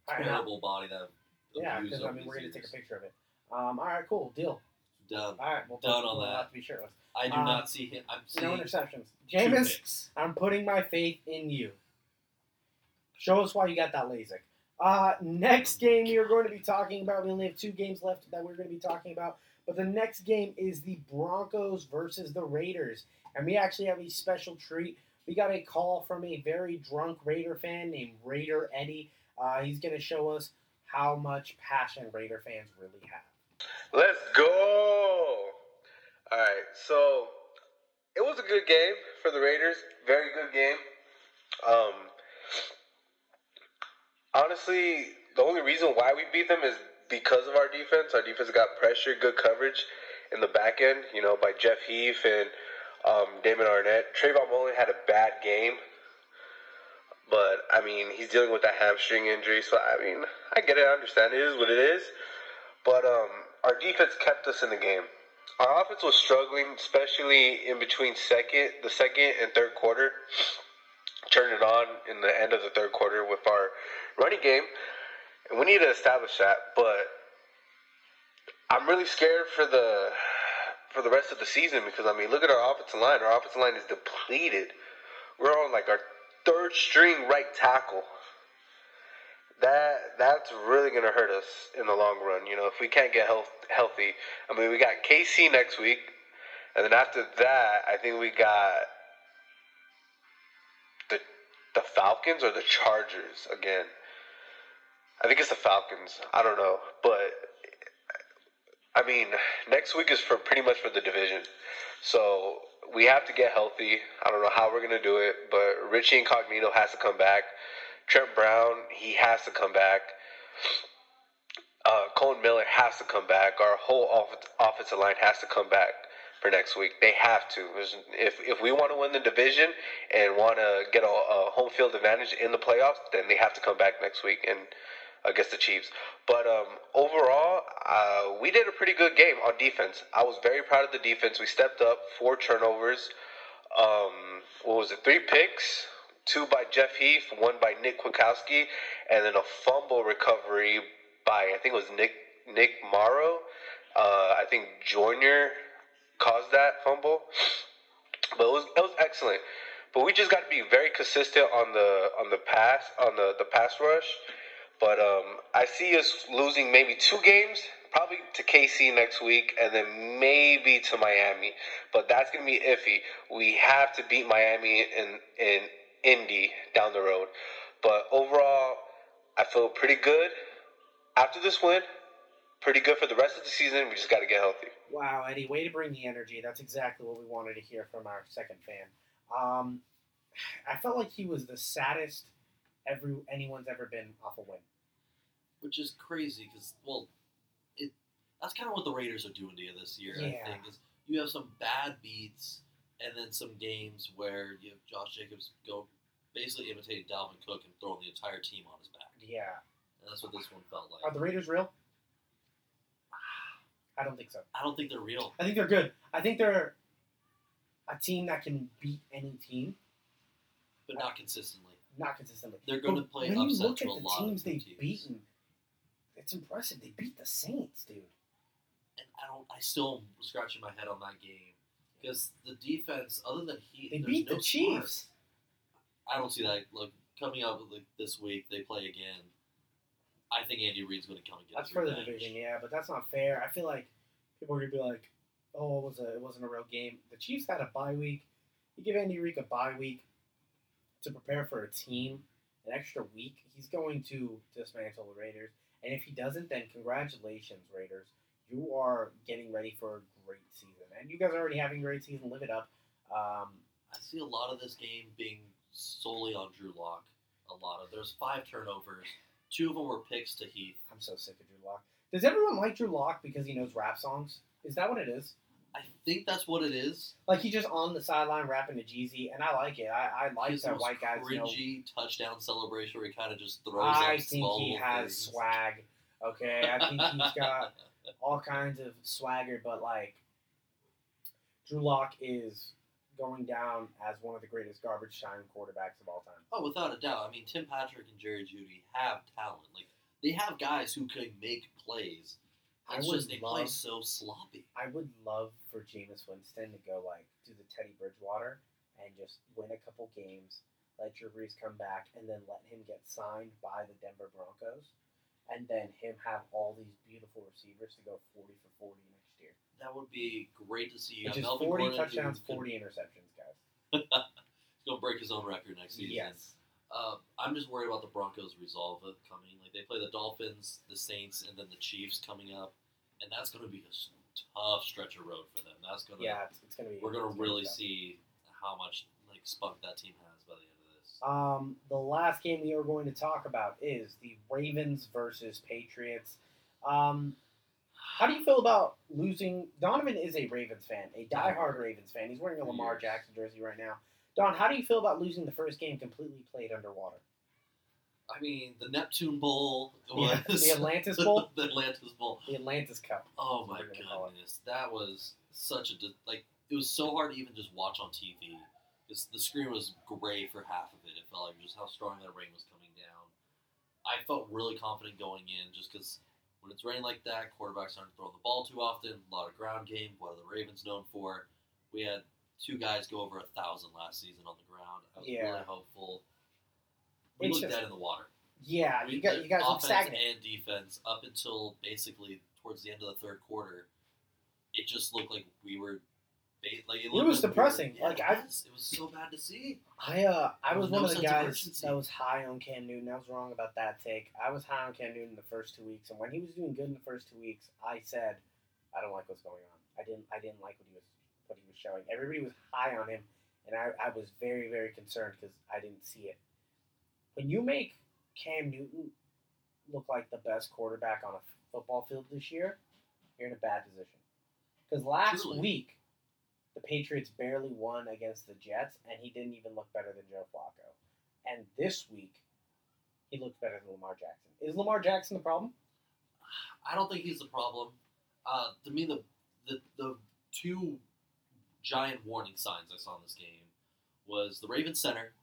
All right, terrible body that. Yeah, because I mean we're gonna take a picture of it. Um, all right, cool, deal. Done. All right, we'll Done we'll on that. Have to be shirtless. I do Um, not see him. I'm seeing No interceptions. Jameis. I'm putting my faith in you. Show us why you got that LASIK. Uh, next game we are going to be talking about. We only have two games left that we're going to be talking about. But the next game is the Broncos versus the Raiders. And we actually have a special treat. We got a call from a very drunk Raider fan named Raider Eddie. Uh, he's going to show us how much passion Raider fans really have. Let's go. All right, so it was a good game for the Raiders. Very good game. Um, honestly, the only reason why we beat them is because of our defense. Our defense got pressure, good coverage in the back end. You know, by Jeff Heath and um, Damon Arnette. Trayvon Mullen had a bad game. But I mean, he's dealing with that hamstring injury, so I mean, I get it, I understand it is what it is. But um, our defense kept us in the game. Our offense was struggling, especially in between second, the second and third quarter. Turned it on in the end of the third quarter with our running game, and we need to establish that. But I'm really scared for the for the rest of the season because I mean, look at our offensive line. Our offensive line is depleted. We're on like our third string right tackle. That that's really gonna hurt us in the long run. You know, if we can't get health, healthy. I mean, we got KC next week, and then after that, I think we got the the Falcons or the Chargers again. I think it's the Falcons. I don't know, but I mean, next week is for pretty much for the division. So we have to get healthy. I don't know how we're gonna do it, but Richie Incognito has to come back. Trent Brown, he has to come back. Uh, Colin Miller has to come back. Our whole off- offensive line has to come back for next week. They have to. If if we want to win the division and want to get a, a home field advantage in the playoffs, then they have to come back next week and against the Chiefs. But um, overall, uh, we did a pretty good game on defense. I was very proud of the defense. We stepped up, four turnovers. Um, what was it? Three picks, two by Jeff Heath, one by Nick Kwiatkowski, and then a fumble recovery by I think it was Nick Nick Morrow. Uh, I think Joyner caused that fumble, but it was it was excellent. But we just got to be very consistent on the on the pass on the the pass rush. But um, I see us losing maybe two games, probably to KC next week, and then maybe to Miami. But that's gonna be iffy. We have to beat Miami in in Indy down the road. But overall, I feel pretty good after this win. Pretty good for the rest of the season. We just got to get healthy. Wow, Eddie, way to bring the energy. That's exactly what we wanted to hear from our second fan. Um, I felt like he was the saddest every anyone's ever been off a win. which is crazy because well, it that's kind of what the Raiders are doing to you this year. Yeah. I think is you have some bad beats and then some games where you have Josh Jacobs go basically imitating Dalvin Cook and throwing the entire team on his back, Yeah. and that's what this one felt like. Are the Raiders real? I don't think so. I don't think they're real. I think they're good. I think they're a team that can beat any team, but not consistently. Not consistently. They're going But to play when you upset look to at a the lot teams of they've teams. beaten, it's impressive. They beat the Saints, dude. And I don't. I still am scratching my head on that game because the defense, other than he, They beat no the smart. Chiefs. I don't see that. Look, coming up like this week, they play again. I think Andy Reid's going to come and get That's for the division, yeah, but that's not fair. I feel like people are gonna be like, "Oh, it was a it wasn't a real game." The Chiefs had a bye week. You give Andy Reid a bye week to prepare for a team, an extra week. He's going to dismantle the Raiders, and if he doesn't, then congratulations, Raiders. You are getting ready for a great season, and you guys are already having a great season. Live it up. Um, I see a lot of this game being solely on Drew Lock. A lot of there's five turnovers. Two of them were picks to Heath. I'm so sick of Drew Lock. Does everyone like Drew Lock because he knows rap songs? Is that what it is? I think that's what it is. Like he's just on the sideline rapping to Jeezy, and I like it. I, I like His that white guys know. cringy touchdown celebration where he kind of just throws I think he has things. swag. Okay, I think he's got all kinds of swagger, but like Drew Lock is going down as one of the greatest garbage time quarterbacks of all time. Oh, without a doubt. I mean, Tim Patrick and Jerry Jeudy have talent. Like they have guys who can make plays. I It's would just they play love- so sloppy. I would love for Jameis Winston to go like do the Teddy Bridgewater and just win a couple games, let Drew Brees come back, and then let him get signed by the Denver Broncos, and then him have all these beautiful receivers to go forty for forty next year. That would be great to see. You Which have is Melvin forty Gordon, touchdowns, forty interceptions, guys. He's gonna break his own record next season. Yes. Uh, I'm just worried about the Broncos' resolve of coming. Like they play the Dolphins, the Saints, and then the Chiefs coming up, and that's going to be a tough stretch of road for them. That's going to Yeah, it's, it's gonna be. we're going to really tough. see how much like spunk that team has by the end of this. Um, the last game we are going to talk about is the Ravens versus Patriots. Um, how do you feel about losing? Donovan is a Ravens fan, a diehard Ravens fan. He's wearing a Lamar. Jackson jersey right now. Don, how do you feel about losing the first game completely played underwater? I mean, the Neptune Bowl Yeah, the Atlantis Bowl? the Atlantis Bowl. The Atlantis Cup. Oh my Whatever they call it. goodness, that was such a like. It was so hard to even just watch on TV. Because the screen was gray for half of it. It felt like just how strong that rain was coming down. I felt really confident going in just because When it's raining like that, quarterbacks aren't throwing the ball too often. A lot of ground game. What are the Ravens known for? We had two guys go over a thousand last season on the ground. I was Yeah. really hopeful. We It's looked just- dead in the water. Yeah, We you got you guys offense stagnant. and defense up until basically towards the end of the third quarter. It just looked like we were, like it, It was like we were- depressing. yeah, Like, I- was. it was so bad to see. I uh I was was one no of the guys that was high on Cam Newton. I was wrong about that take. I was high on Cam Newton the first two weeks, and when he was doing good in the first two weeks, I said, I don't like what's going on. I didn't I didn't like what he was what he was showing. Everybody was high on him, and I, I was very very concerned because I didn't see it. When you make Cam Newton look like the best quarterback on a football field this year, you're in a bad position. Because last Truly. week, the Patriots barely won against the Jets, and he didn't even look better than Joe Flacco. And this week, he looked better than Lamar Jackson. Is Lamar Jackson the problem? I don't think he's the problem. Uh, to me, the, the the two giant warning signs I saw in this game was the Ravens center,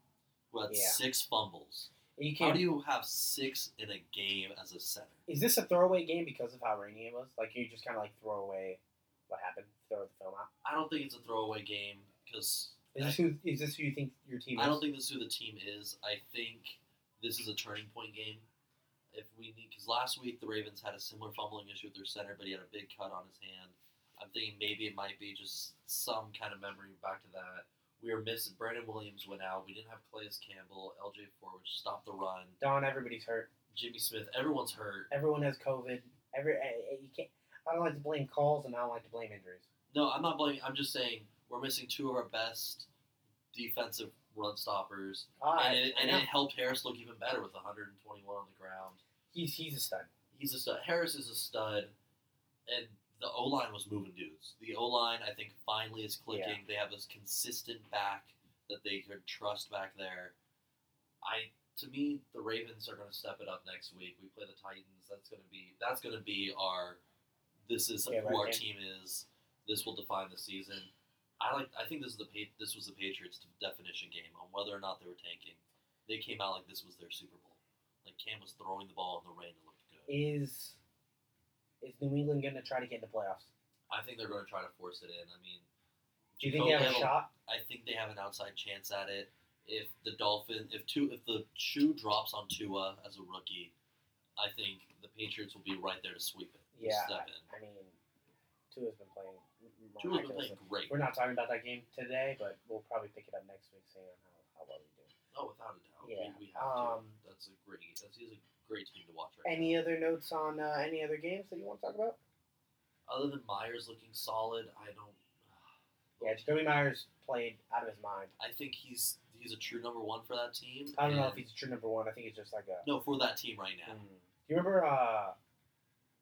who had Yeah. six fumbles. How do you have six in a game as a center? is this a throwaway game because of how rainy it was? Like you just kind of like throw away what happened, throw the film out. I don't think it's a throwaway game because Is this who? Is this who you think your team is? I don't think this is who the team is. I think this is a turning point game. If we need, because last week the Ravens had a similar fumbling issue with their center, but he had a big cut on his hand. I'm thinking maybe it might be just some kind of memory back to that. We were missing. Brandon Williams went out. We didn't have Calais Campbell. LJ Fort which stopped the run. Don, everybody's hurt. Jimmy Smith. Everyone's hurt. Everyone has COVID. Every eh, eh, you can't. I don't like to blame calls, and I don't like to blame injuries. No, I'm not blaming. I'm just saying we're missing two of our best defensive run stoppers, Ah, and, it, and it helped Harris look even better with 121 on the ground. he's he's a stud. he's a stud. Harris is a stud, and the O line was moving dudes. The O line, I think, finally is clicking. They have this consistent back that they could trust back there. I, to me, the Ravens are going to step it up next week. We play the Titans. That's going to be that's going to be our. This is Yeah, who right our team is. This will define the season. I like. I think this is the this was the Patriots' definition game on whether or not they were tanking. They came out like this was their Super Bowl. Like Cam was throwing the ball in the rain. It looked good. Is is New England going to try to get in the playoffs? I think they're going to try to force it in. I mean, Do you think they have a shot? I think they have an outside chance at it. If the Dolphin, if two, if the shoe drops on Tua as a rookie, I think the Patriots will be right there to sweep it. Yeah, step in. I mean, Tua's been playing. Tua's been playing great. We're not talking about that game today, but we'll probably pick it up next week, seeing how, how well we do. Oh, without a doubt. Yeah, We, we have um, to. That's a great. That's he's a great team to watch right Any now. other notes on uh, any other games that you want to talk about? Other than Meyers looking solid, I don't. Yeah, Jakobi Meyers played out of his mind. I think he's he's a true number one for that team. I don't know if and- he's true number one. I think he's just like a. no for that team right now. Mm. Do you remember uh,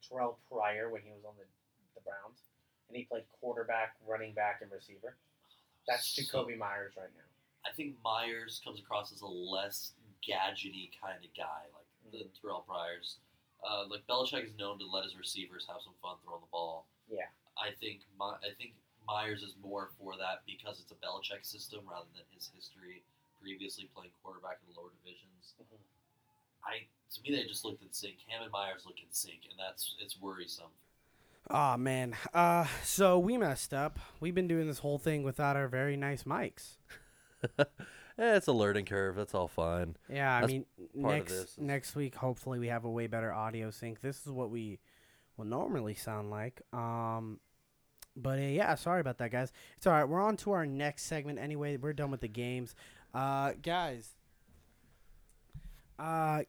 Terrell Pryor when he was on the, the Browns? And he played quarterback, running back, and receiver. That's So- Jakobi Meyers right now. I think Meyers comes across as a less gadgety kind of guy, like the Mhm. Terrell Pryors. Uh, like Belichick is known to let his receivers have some fun throwing the ball. Yeah. I think My, I think Meyers is more for that because it's a Belichick system rather than his history previously playing quarterback in the lower divisions. Mhm. I to me they just looked in sync. Cam and Meyers look in sync, and that's it's worrisome. Oh man. Uh so we messed up. We've been doing this whole thing without our very nice mics. eh, it's a learning curve. That's all fine. Yeah, I That's mean next next week hopefully we have a way better audio sync. This is what we will normally sound like. Um but uh, yeah, sorry about that guys. It's all right. We're on to our next segment anyway. We're done with the games. Uh guys, uh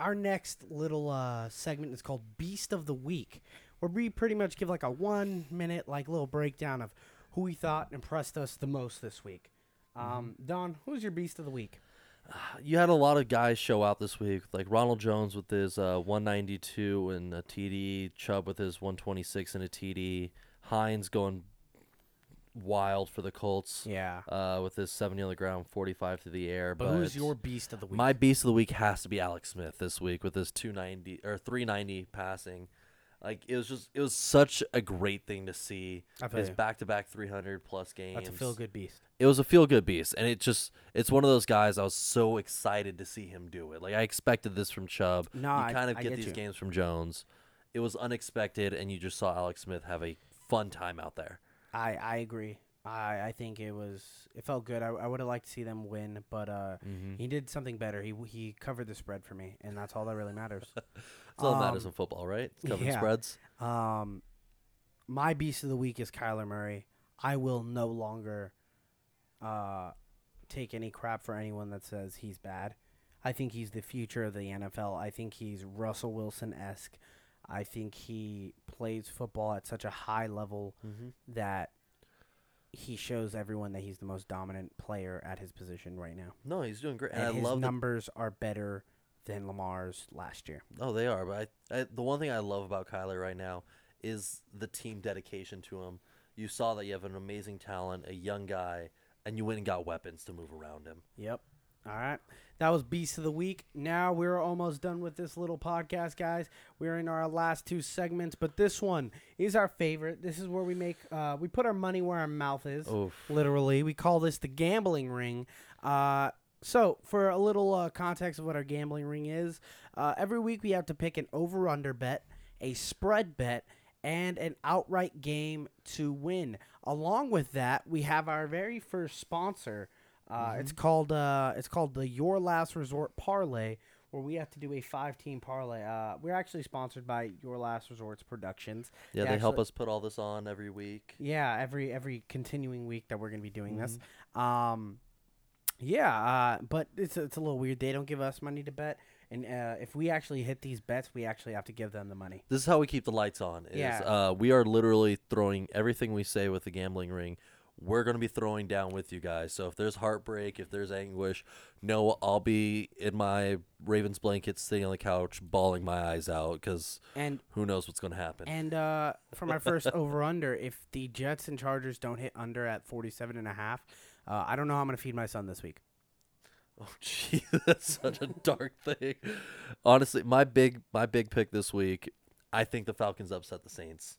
our next little uh segment is called Beast of the Week. Where we pretty much give like a 1 minute like little breakdown of who we thought impressed us the most this week. Um Don, who's your Beast of the Week? You had a lot of guys show out this week, like Ronald Jones with his uh, 192 and a TD, Chubb with his 126 and a TD, Hines going wild for the Colts Yeah. uh, with his 70 on the ground, 45 through the air. But But, who's your beast of the week? my beast of the week has to be Alex Smith this week with his 290 or 390 passing. Like it was just it was such a great thing to see. His back to back 300 plus games. That's a feel good beast. it was a feel good beast, and it just it's one of those guys I was so excited to see him do it. Like I expected this from Chubb. No, you I- kind of get, get these you. games from Jones, it was unexpected, and you just saw Alex Smith have a fun time out there. I I agree. I I think it was it felt good. I, I would have liked to see them win, but uh, Mm-hmm. he did something better. He he covered the spread for me, and that's all that really matters. That's all that matters Um, in football, right? It's covering yeah. spreads. Um, my beast of the week is Kyler Murray. I will no longer uh, take any crap for anyone that says he's bad. I think he's the future of the NFL. I think he's Russell Wilson esque. I think he plays football at such a high level Mm-hmm. that he shows everyone that he's the most dominant player at his position right now. No, he's doing great, and, And, I his love the numbers are better than Lamar's last year. Oh, they are. But I, I, the one thing I love about Kyler right now is the team dedication to him. You saw that you have an amazing talent, a young guy, and you went and got weapons to move around him. Yep. All right. That was Beast of the Week. Now we're almost done with this little podcast, guys. We're in our last two segments, but this one is our favorite. This is where we make uh, we put our money where our mouth is. Oof. Literally, we call this the gambling ring. Uh, so, for a little uh, context of what our gambling ring is, uh, every week we have to pick an over/under bet, a spread bet, and an outright game to win. Along with that, we have our very first sponsor. Uh, It's called uh, it's called the Your Last Resort Parlay, where we have to do a five-team parlay. Uh, we're actually sponsored by Your Last Resorts Productions. Yeah, they help actually- us put all this on every week. yeah, every every continuing week that we're gonna be doing this. Mm-hmm. Um, yeah, uh, but it's it's a little weird. They don't give us money to bet, and uh, if we actually hit these bets, we actually have to give them the money. This is how we keep the lights on. Is, Yeah. uh, we are literally throwing everything we say with the gambling ring. We're going to be throwing down with you guys. So if there's heartbreak, if there's anguish, no, I'll be in my Ravens blanket sitting on the couch, bawling my eyes out because And who knows what's going to happen. and uh, from our first over under, if the Jets and Chargers don't hit under at 47 and a half, uh, I don't know how I'm gonna feed my son this week. Oh, gee, that's such a dark thing. Honestly, my big my big pick this week, I think the Falcons upset the Saints.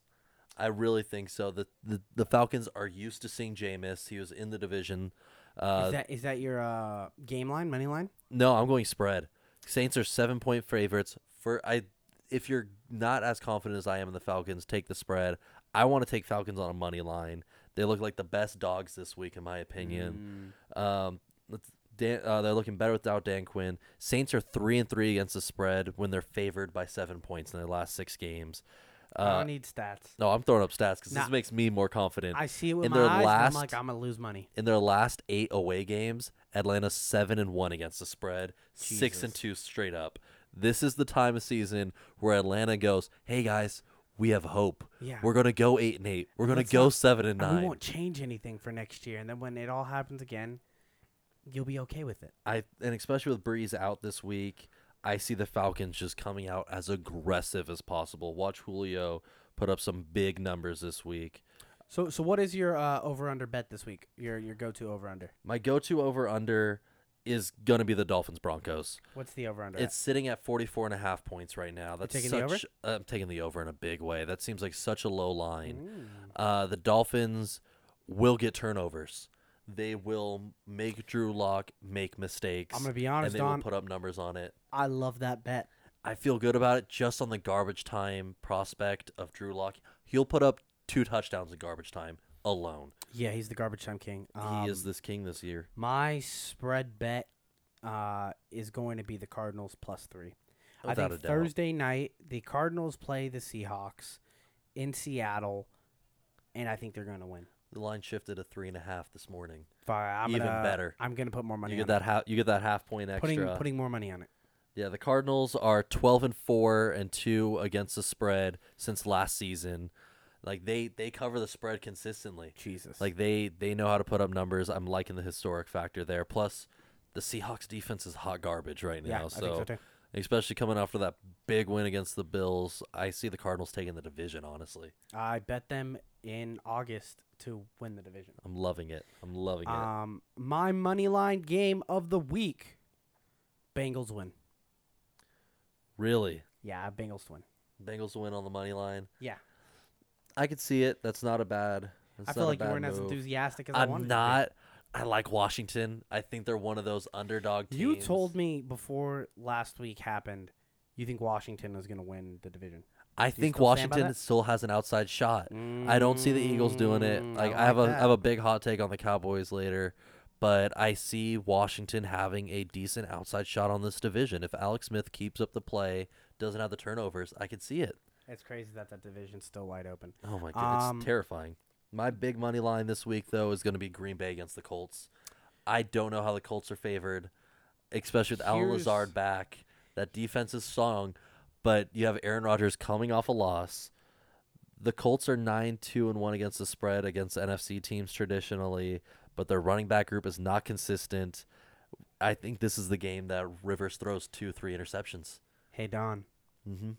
I really think so. The the, the Falcons are used to seeing Jameis. He was in the division. Uh, is that is that your uh, game line, money line? no, I'm going spread. Saints are seven point favorites. For I, if you're not as confident as I am in the Falcons, take the spread. I want to take Falcons on a money line. They look like the best dogs this week, in my opinion. Um, let's- Dan, uh, they're looking better without Dan Quinn. Saints are three and three against the spread when they're favored by seven points in their last six games. I Uh, don't need stats. no, I'm throwing up stats because Nah. this makes me more confident. I see it with in my their eyes. and last- I'm like, I'm gonna lose money. in their last eight away games, Atlanta seven and one against the spread, six and Jesus. two straight up. This is the time of season where Atlanta goes, "Hey guys, we have hope. Yeah. We're gonna go eight and eight. We're gonna Let's go not- seven and And we nine. won't change anything for next year. And then when it all happens again, you'll be okay with it. I and especially with Brees out this week, I see the Falcons just coming out as aggressive as possible. Watch Julio put up some big numbers this week. So, so what is your uh, over under bet this week? Your your go to over under. My go-to over under is gonna be the Dolphins Broncos. What's the over under? It's sitting at 44 and a half points right now. That's taking such the over? uh, I'm taking the over in a big way. That seems like such a low line. Mm. Uh, the Dolphins will get turnovers. They will make Drew Lock make mistakes. I'm gonna be honest, and they Don. will put up numbers on it. I love that bet. I feel good about it just on the garbage time prospect of Drew Lock. He'll put up two touchdowns in garbage time alone. Yeah, he's the garbage time king. Um, he is this king this year. My spread bet uh, is going to be the Cardinals plus three. I think a doubt. Thursday night the Cardinals play the Seahawks in Seattle, and I think they're going to win. The line shifted to three and a half this morning. Fire, I'm Even gonna, better. I'm going to put more money. You get that half. You get that half point extra. Putting putting more money on it. Yeah, the Cardinals are 12 and 4 and 2 against the spread since last season. Like they they cover the spread consistently. Jesus. Like they they know how to put up numbers. I'm liking the historic factor there. Plus the Seahawks defense is hot garbage right yeah, now. I think so too. Especially coming after that big win against the Bills, I see the Cardinals taking the division, honestly. I bet them in August to win the division. I'm loving it. I'm loving it. Um, my money line game of the week: Bengals win. really? Yeah, Bengals win. Bengals win on the money line. Yeah, I could see it. That's not a bad. I feel like you weren't as enthusiastic as I wanted. I'm you to be. I like Washington. I think they're one of those underdog teams. You told me before last week happened, you think Washington is going to win the division. I you think still Washington still has an outside shot. I don't see the Eagles doing it. Mm, Like I I, have like a I have a big hot take on the Cowboys later, but I see Washington having a decent outside shot on this division. If Alex Smith keeps up the play, doesn't have the turnovers, I could see it. It's crazy that that division's still wide open. Oh my god, Um, it's terrifying. My big money line this week though is going to be Green Bay against the Colts. I don't know how the Colts are favored, especially with Allen Here's- Lazard back. That defense is strong, but you have Aaron Rodgers coming off a loss. The Colts are 9-2 and 1 against the spread against NFC teams traditionally, but their running back group is not consistent. I think this is the game that Rivers throws two, three interceptions. Hey Don, Mm-hmm.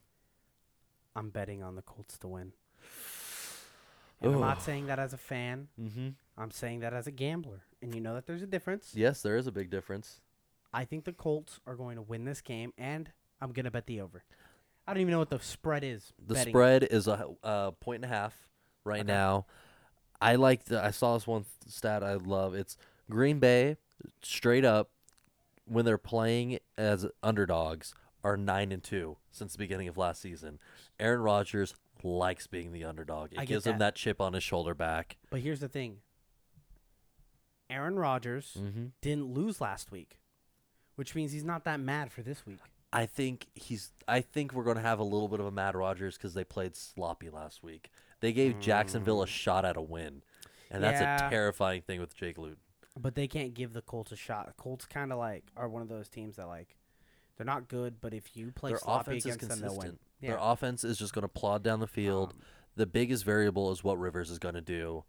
I'm betting on the Colts to win. And I'm not saying that as a fan. Mm-hmm. I'm saying that as a gambler. And you know that there's a difference. Yes, there is a big difference. I think the Colts are going to win this game, and I'm going to bet the over. I don't even know what the spread is. The spread is a, a point and a half right Okay. now. I like the, I saw this one stat I love. It's Green Bay straight up when they're playing as underdogs are 9 and 2 since the beginning of last season. Aaron Rodgers likes being the underdog. It I gives him that. that chip on his shoulder back. But here's the thing Aaron Rodgers Mhm. didn't lose last week, which means he's not that mad for this week. I think he's I think we're going to have a little bit of a Mad Rodgers cuz they played sloppy last week. They gave Jacksonville a shot at a win. And that's Mm. Yeah. a terrifying thing with Jake Luton. But they can't give the Colts a shot. Colts kind of like are one of those teams that like they're not good, but if you play their sloppy offense is against them, they'll win. consistent. Yeah. Their offense is just going to plod down the field. Um, the biggest variable is what Rivers is going to do,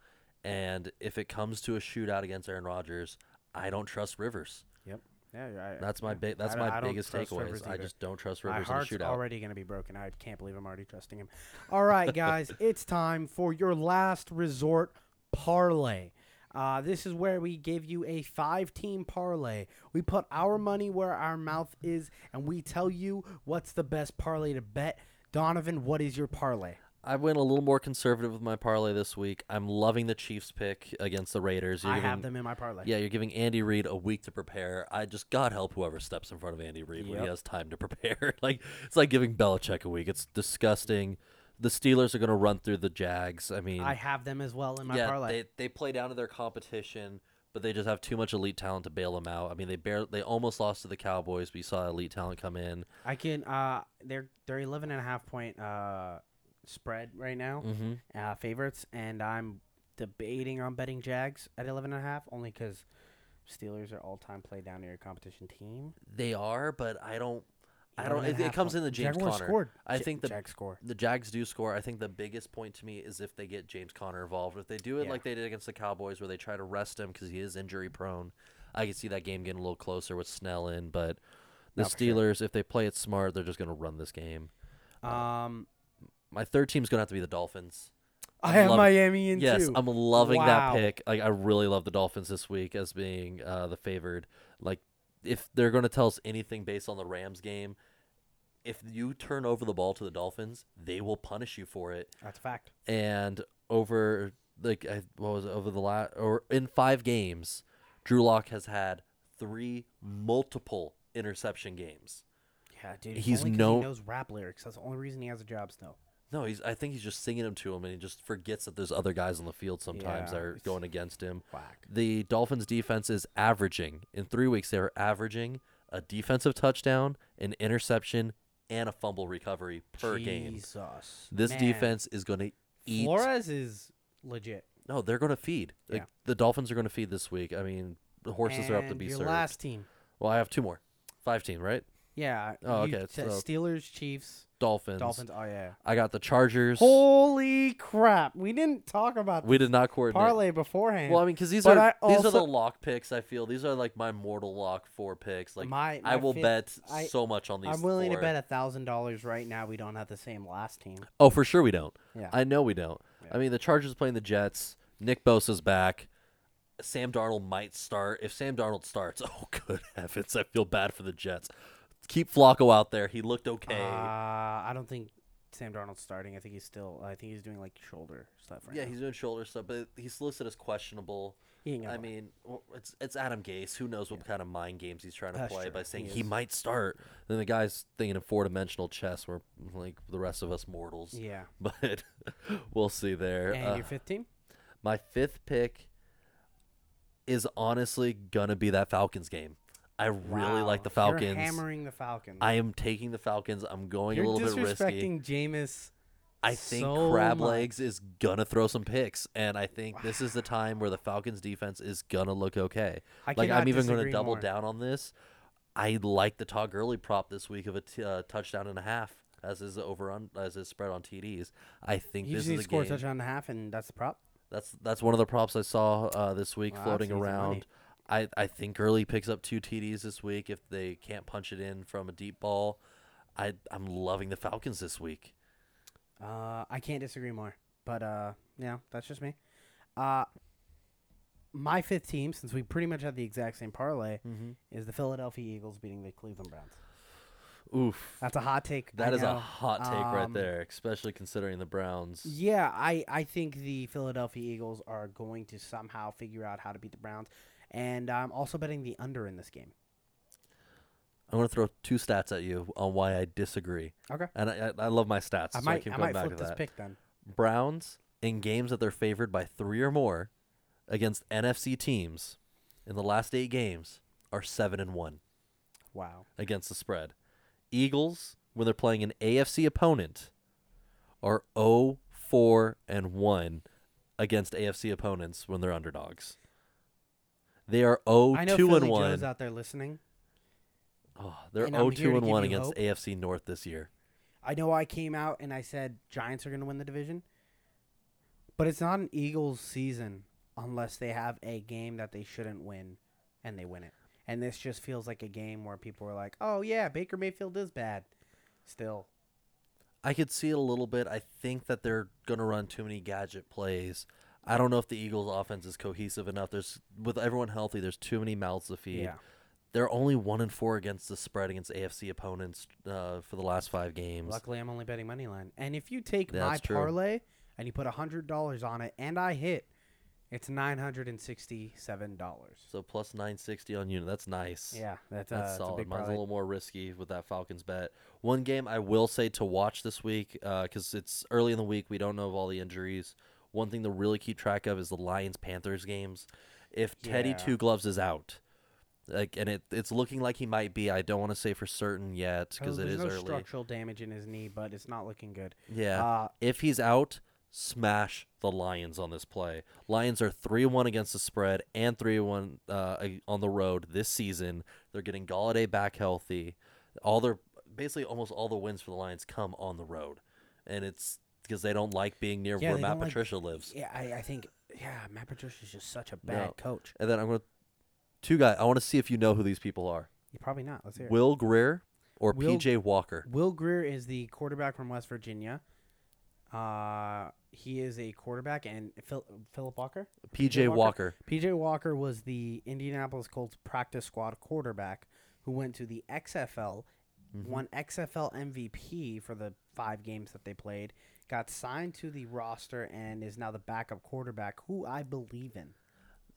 and if it comes to a shootout against Aaron Rodgers, I don't trust Rivers. Yep. Yeah, I, That's my big. That's my biggest trust takeaway. I just don't trust My Rivers in a heart's shootout. already going to be broken. I can't believe I'm already trusting him. All right, guys, it's time for your last resort parlay. Uh, this is where we give you a five team parlay. We put our money where our mouth is, and we tell you what's the best parlay to bet. Donovan, what is your parlay? I went a little more conservative with my parlay this week. I'm loving the Chiefs pick against the Raiders. You're I giving- have them in my parlay. Yeah, you're giving Andy Reid a week to prepare. I just God help whoever steps in front of Andy Reid when he has time to prepare. like it's like giving Belichick a week. It's disgusting. The Steelers are going to run through the Jags. I mean, I have them as well in my yeah, parlay. they they play down to their competition, but they just have too much elite talent to bail them out. I mean, they barely they almost lost to the Cowboys, We saw elite talent come in. I can. Uh, they're they're 11 and a half point uh spread right now. Mm-hmm. uh, favorites, and I'm debating on betting Jags at 11 and a half only because Steelers are all time play down to your competition team. They are, but I don't. I don't. It, it comes in the James Jaguars Conner. scored. I think the Jags score. the Jags do score. I think the biggest point to me is if they get James Conner involved. If they do it Yeah. like they did against the Cowboys, where they try to rest him because he is injury prone, I can see that game getting a little closer with Snell in. But the No, for sure. Steelers, if they play it smart, they're just going to run this game. Um, My third team's going to have to be the Dolphins. I I'm have loving- Miami in Yes, too. I'm loving Wow. that pick. Like I really love the Dolphins this week as being uh, the favored. Like if they're going to tell us anything based on the Rams game, if you turn over the ball to the Dolphins, they will punish you for it. That's a fact. And over like I, what was it, over the last or in five games, Drew Lock has had three multiple interception games. Yeah, dude. He's no- He knows rap lyrics. That's the only reason he has a job still. No, he's. I think he's just singing them to him, and he just forgets that there's other guys on the field sometimes that are it's- going against him. Whack. The Dolphins defense is averaging in three weeks. They are averaging a defensive touchdown, an interception, and a fumble recovery per game. Jesus. This Man. defense is going to eat. Flores is legit. No, they're going to feed. Like, Yeah. the Dolphins are going to feed this week. I mean, the horses are up to And be your served. last team. Well, I have two more. Five team, right? Yeah. Oh, you okay, so- Steelers, Chiefs, Dolphins. Dolphins. Oh yeah. I got the Chargers. Holy crap! We didn't talk about we did not coordinate. parlay beforehand. Well, I mean, because these But are I these are the also- lock picks. I feel these are like my mortal lock four picks. Like My- I my will bet I- so much on these. I'm willing four. to bet a thousand dollars right now. We don't have the same last team. Oh, for sure we don't. Yeah. I know we don't. I mean, the Chargers playing the Jets. Nick Bosa's back. Sam Darnold might start. If Sam Darnold starts, oh good heavens, I feel bad for the Jets. Keep Flacco out there. He looked okay. Uh, I don't think Sam Darnold's starting. I think he's still. I think he's doing like shoulder stuff right yeah, now. he's doing shoulder stuff, but he's listed as questionable. He ain't gonna I play. mean, well, it's it's Adam Gase. Who knows what kind of mind games he's trying to That's play true. by saying He he, is. might start. Then the guy's thinking in four dimensional chess, where like the rest of us mortals. yeah. But we'll see there. And Uh, your fifth team? my fifth pick is honestly gonna be that Falcons game. I really like the Falcons. you're hammering the Falcons. I am taking the Falcons. I'm going You're a little bit risky. disrespecting Jameis. I think so Crab much. Legs is gonna throw some picks, and I think this is the time where the Falcons defense is gonna look okay. I like I'm even gonna double more. down on this. I like the Todd Gurley prop this week of a t- uh, touchdown and a half as his over on as his spread on TDs. I think You this is a score a game. touchdown and a half, and that's the prop. That's that's one of the props I saw uh, this week Wow, floating around. I, I think Gurley picks up two TDs this week if they can't punch it in from a deep ball. I I'm loving the Falcons this week. Uh, I can't disagree more. But uh, yeah, that's just me. Uh, my fifth team, since we pretty much had the exact same parlay, Mm-hmm. is the Philadelphia Eagles beating the Cleveland Browns. Oof. That's a hot take. That I is know. a hot take right Um, there, especially considering the Browns. Yeah, I, I think the Philadelphia Eagles are going to somehow figure out how to beat the Browns. And I'm also betting the under in this game. I'm going to throw two stats at you on why I disagree. Okay. And I, I, I love my stats. I so I might, keep I going might back flip to this that. pick then. Browns in games that they're favored by three or more against NFC teams in the last eight games are seven and one Wow. against the spread. Eagles, when they're playing an AFC opponent, are 0 4 and 1 against AFC opponents when they're underdogs. They are 0 I know 2 Philly and 1. Joe's out there listening. Oh, they're and I'm 0 here 2 to and give 1 you against hope. AFC North this year. I know I came out and I said Giants are going to win the division, but it's not an Eagles season unless they have a game that they shouldn't win and they win it. And this just feels like a game where people are like, "Oh yeah, Baker Mayfield is bad." Still, I could see it a little bit. I think that they're going to run too many gadget plays. I don't know if the Eagles' offense is cohesive enough. There's with everyone healthy, there's too many mouths to feed. yeah. They're only one and four against the spread against AFC opponents uh, for the last five games. Luckily, I'm only betting money line. And if you take my true. parlay and you put hundred dollars on it, and I hit, it's nine hundred and sixty-seven dollars. So plus nine sixty on unit. That's nice. Yeah, that's, uh, That's that's a solid. big Mine's a little more risky with that Falcons bet. One game I will say to watch this week because it's early in the week. We don't know of all the injuries. One thing to really keep track of is the Lions Panthers games. If Teddy Yeah. Two Gloves is out, like, and it it's looking like he might be. I don't want to say for certain yet because Oh, it is no early. structural damage in his knee, but it's not looking good. Yeah. Uh, if he's out, smash the Lions on this play. Lions are 3 1 against the spread and 3 1 uh, ag- on the road this season. They're getting Golladay back healthy. All their basically almost all the wins for the Lions come on the road. And it's because they don't like being near Yeah, where Matt don't like- Patricia lives. Yeah, I, I think yeah, Matt Patricia is just such a bad No. coach. And then I'm going to. Two guys. I want to see if you know who these people are Yeah, probably not. Let's hear it. Will Grier or Will- PJ Walker. Will Grier is the quarterback from West Virginia. Uh, he is a quarterback, and Phil, Philip Walker. PJ Walker? Walker. PJ Walker was the Indianapolis Colts practice squad quarterback who went to the XFL, Mm-hmm. won XFL MVP for the five games that they played, got signed to the roster, and is now the backup quarterback, who I believe in.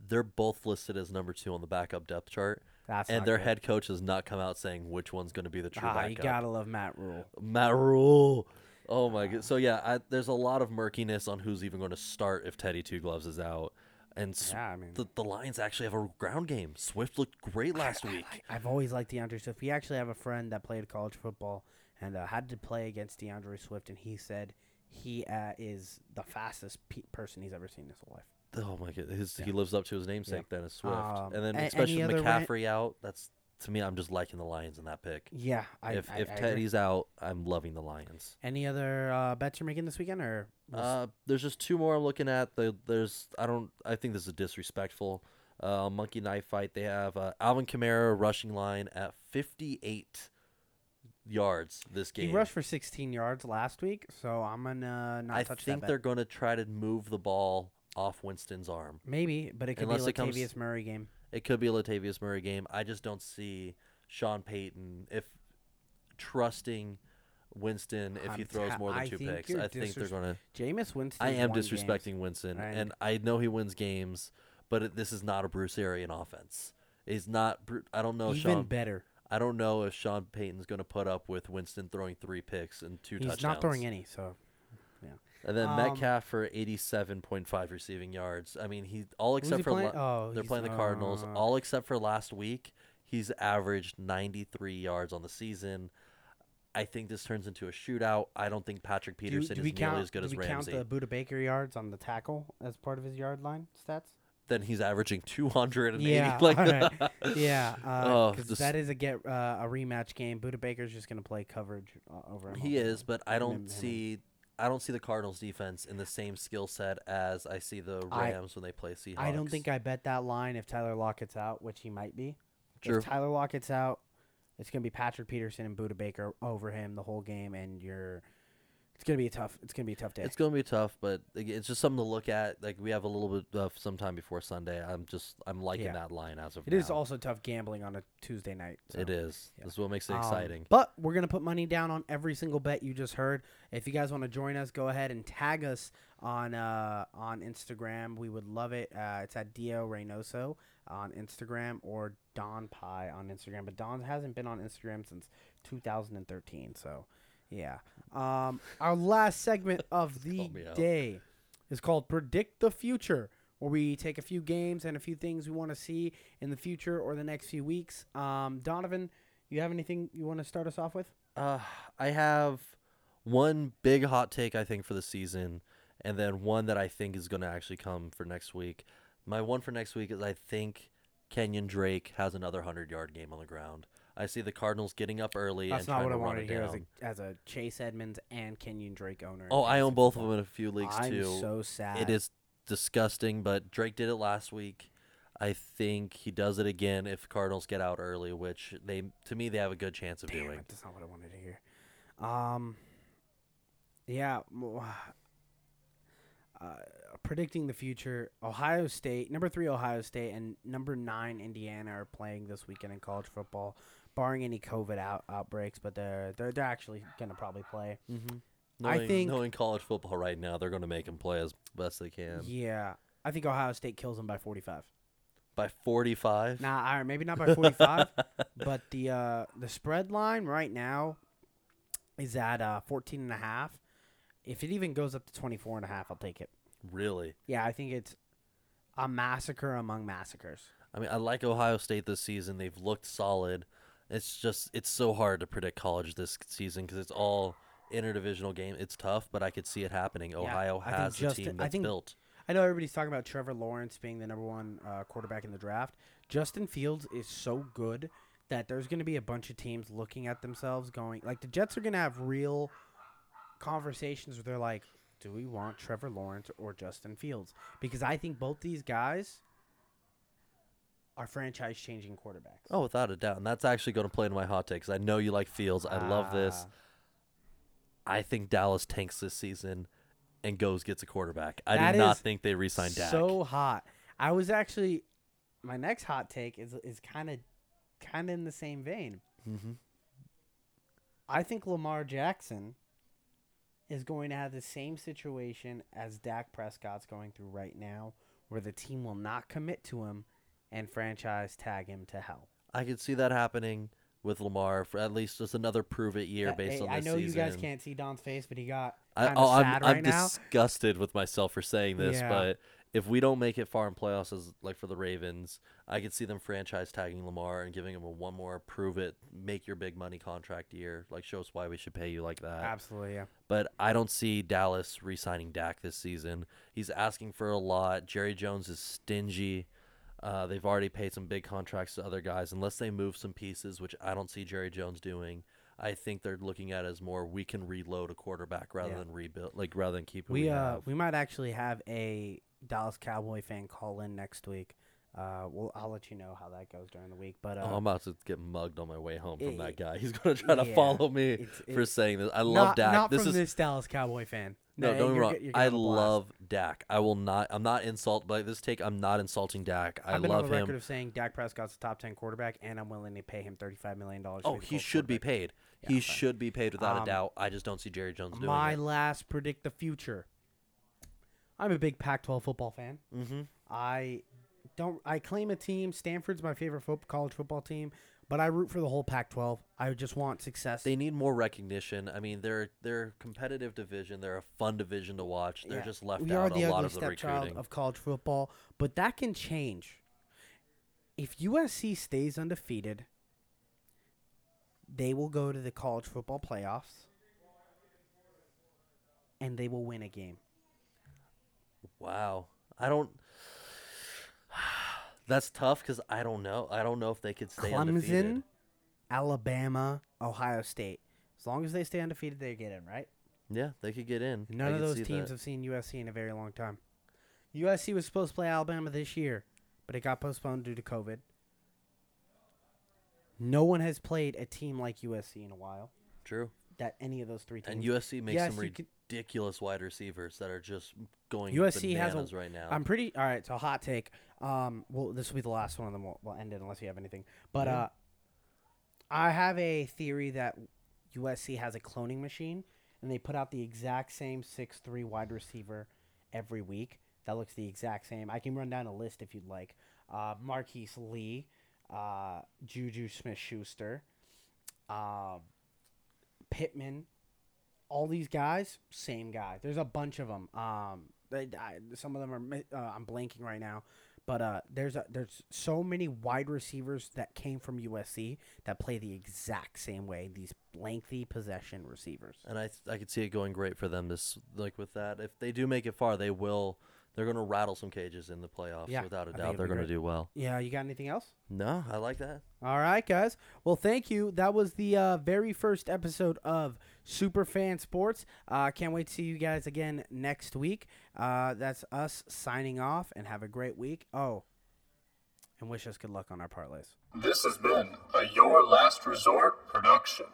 They're both listed as number two on the backup depth chart. That's and their good. head coach has not come out saying which one's going to be the true Ah, backup. you gotta love Matt Rhule. Matt Rhule. Oh my god. So yeah, I, there's a lot of murkiness on who's even going to start if Teddy Two Gloves is out. And s- Yeah, I mean, the, the Lions actually have a ground game. Swift looked great last week. I've always liked DeAndre Swift. We actually have a friend that played college football and uh, had to play against DeAndre Swift, and he said he uh, is the fastest pe- person he's ever seen in his whole life. Oh my god, his, he lives up to his namesake. Then is Swift, Um, and then a- especially any other rant- McCaffrey out. That's to me, I'm just liking the Lions in that pick. Yeah, I, if I, if I agree. Teddy's out, I'm loving the Lions. Any other uh, bets you're making this weekend, or we'll Uh, there's just two more I'm looking at. The, there's I don't I think this is disrespectful. Uh, monkey knife fight. They have uh, Alvin Kamara rushing line at 58 yards this game. he rushed for 16 yards last week, so I'm gonna not I touch that. I think they're Bet. to try to move the ball off Winston's arm. Maybe, but it could Unless be comes- Latavius Murray game. It could be a Latavius Murray game. I just don't see Sean Payton if trusting Winston if he I'm throws ta- more than I two picks. I think they're going to. Jameis Winston. I am disrespecting Winston, I- and I know he wins games, but it, this is not a Bruce Arian offense. He's not. I don't know. Even Sean, better. I don't know if Sean Payton's going to put up with Winston throwing three picks and two He's touchdowns. He's not throwing any, so yeah. And then Um, Metcalf for eighty-seven point five receiving yards. I mean, he all except he for playing? la- oh, they're playing the Cardinals. uh, All except for last week, he's averaged ninety-three yards on the season. I think this turns into a shootout. I don't think Patrick do, Peterson do is we nearly count, as good do as we count the Budda Baker yards on the tackle as part of his yard line stats? Then he's averaging two hundred and eighty. Yeah, like alright. Yeah, Oh, because this- that is a get uh, a rematch game. Budda Baker's just gonna play coverage uh, over him. He is, but I don't him see. I don't see the Cardinals defense in the same skill set as I see the I- Rams when they play Seahawks. I don't think I bet that line if Tyler Lockett's out, which he might be. True. If Tyler Lockett's out, it's gonna be Patrick Peterson and Budda Baker over him the whole game, and you're. It's gonna be a tough. It's gonna be a tough day. It's going to be tough, but it's just something to look at. Like we have a little bit of some time before Sunday. I'm just I'm liking Yeah. that line as of It now. is also tough gambling on a Tuesday night. so. It is. yeah. This is what makes it Um, exciting. but we're gonna put money down on every single bet you just heard. If you guys want to join us, go ahead and tag us on uh, on Instagram. We would love it. Uh, it's at Dio Reynoso on Instagram or Don Pie on Instagram. But Don hasn't been on Instagram since 2013. So yeah. Um, our last segment of the Call me out. day is called Predict the Future, where we take a few games and a few things we want to see in the future or the next few weeks. Um, Donovan, you have anything you want to start us off with? Uh, I have one big hot take I think for the season, and then one that I think is going to actually come for next week. My one for next week is I think Kenyon Drake has another hundred yard game on the ground. I see the Cardinals getting up early That's and not trying what I to run wanted it to hear as down. a, as a Chase Edmonds and Kenyon Drake owner. Oh, I own both of them in a few leagues I'm too. so sad. It is disgusting, but Drake did it last week. I think he does it again if Cardinals get out early, which they to me they have a good chance of Damn doing. it, that's not what I wanted to hear. Um, yeah. Uh, predicting the future, Ohio State, number three Ohio State, and number nine Indiana are playing this weekend in college football, barring any COVID out outbreaks. But they're they're, they're actually gonna probably play. Mm-hmm. I think- knowing college football right now, they're going to make him play as best they can. Yeah, I think Ohio State kills them by forty five. By 45, Nah, maybe not by 45, but the uh, the spread line right now is at uh, 14 and a half. If it even goes up to 24 and a half, I'll take it. really. Yeah, I think it's a massacre among massacres. I mean, I like Ohio State this season. They've looked solid. It's just it's so hard to predict college this season because it's all interdivisional game. It's tough, but I could see it happening. Ohio I think has the Justin- team I that's think- built. I know everybody's talking about Trevor Lawrence being the number one uh, quarterback in the draft. Justin Fields is so good that there's going to be a bunch of teams looking at themselves going, like, the Jets are going to have real conversations where they're like, do we want Trevor Lawrence or Justin Fields? Because I think both these guys are franchise changing quarterbacks. Oh, without a doubt. And that's actually going to play into my hot take 'cause I know you like Fields. I love this. Ah. I think Dallas tanks this season and goes gets a quarterback. I That did not think they re-signed Dak. So hot. I was actually my next hot take is is kind of kind of in the same vein. hmm I think Lamar Jackson is going to have the same situation as Dak Prescott's going through right now, where the team will not commit to him and franchise tag him to hell. I could see that happening with Lamar for at least just another prove it year based hey, on I this know you guys can't see Don's face, but he got I, kind of oh, I'm, sad I'm now. disgusted with myself for saying this, Yeah. but if we don't make it far in playoffs as like for the Ravens, I could see them franchise tagging Lamar and giving him a one more prove it, make your big money contract year, like show us why we should pay you like that. Absolutely, yeah. But I don't see Dallas re-signing Dak this season. He's asking for a lot. Jerry Jones is stingy. Uh, they've already paid some big contracts to other guys. Unless they move some pieces, which I don't see Jerry Jones doing, I think they're looking at it as more we can reload a quarterback rather Yeah. than rebuild, like rather than keep We we, uh have. we might actually have a Dallas Cowboy fan call in next week. Uh, well, I'll let you know how that goes during the week. But uh, oh, I'm about to get mugged on my way home from it- that guy. He's gonna try to follow me it's- for saying this. I love not, Dak. Not this from is this Dallas Cowboy fan. No, Nah, don't get you're wrong. you're I getting a blast. love Dak. I will not. I'm not insult by this take. I'm not insulting Dak. I I've been love on the him. record of saying Dak Prescott's a top ten quarterback, and I'm willing to pay him thirty-five million dollars. Oh, he should be paid. Yeah, he fine. should be paid without Um, a doubt. I just don't see Jerry Jones doing My it. My last predict the future. I'm a big Pac-12 football fan. Mm-hmm. I don't I claim a team? Stanford's my favorite fo- college football team, but I root for the whole Pac-12. I just want success. They need more recognition. I mean, they're they're a competitive division. They're a fun division to watch. They're Yeah. just left we out are the a lot of the recruiting. of college football, but that can change. If USC stays undefeated, they will go to the college football playoffs, and they will win a game. Wow, I don't. That's tough because I don't know. I don't know if they could stay undefeated. Clemson, Alabama, Ohio State. As long as they stay undefeated, they get in, right? Yeah, they could get in. None I of those teams that. have seen USC in a very long time. USC was supposed to play Alabama this year, but it got postponed due to COVID. No one has played a team like USC in a while. True. That any of those three teams. And USC makes Yes, some could- ridiculous wide receivers that are just going USC has a- right now. I'm pretty all right. So hot take. Um, well, this will be the last one, and then we'll, we'll end it unless you have anything. But Yeah. uh, I have a theory that USC has a cloning machine, and they put out the exact same six three wide receiver every week. That looks the exact same. I can run down a list if you'd like. Uh, Marquise Lee, uh, Juju Smith Schuster, uh, Pittman, all these guys, same guy. There's a bunch of them. Um, they, I, some of them are uh, I'm blanking right now, but uh, there's a, there's so many wide receivers that came from USC that play the exact same way. These lengthy possession receivers. and I I could see it going great for them. This like with that, if they do make it far, they will. They're going to rattle some cages in the playoffs Yeah, without a doubt. They're going to do well. Yeah, you got anything else? No, I like that. All right, guys. Well, thank you. That was the uh, very first episode of Super Fan Sports. Uh, can't wait to see you guys again next week. Uh, that's us signing off and have a great week. Oh, and wish us good luck on our parlays. This has been a Your Last Resort production.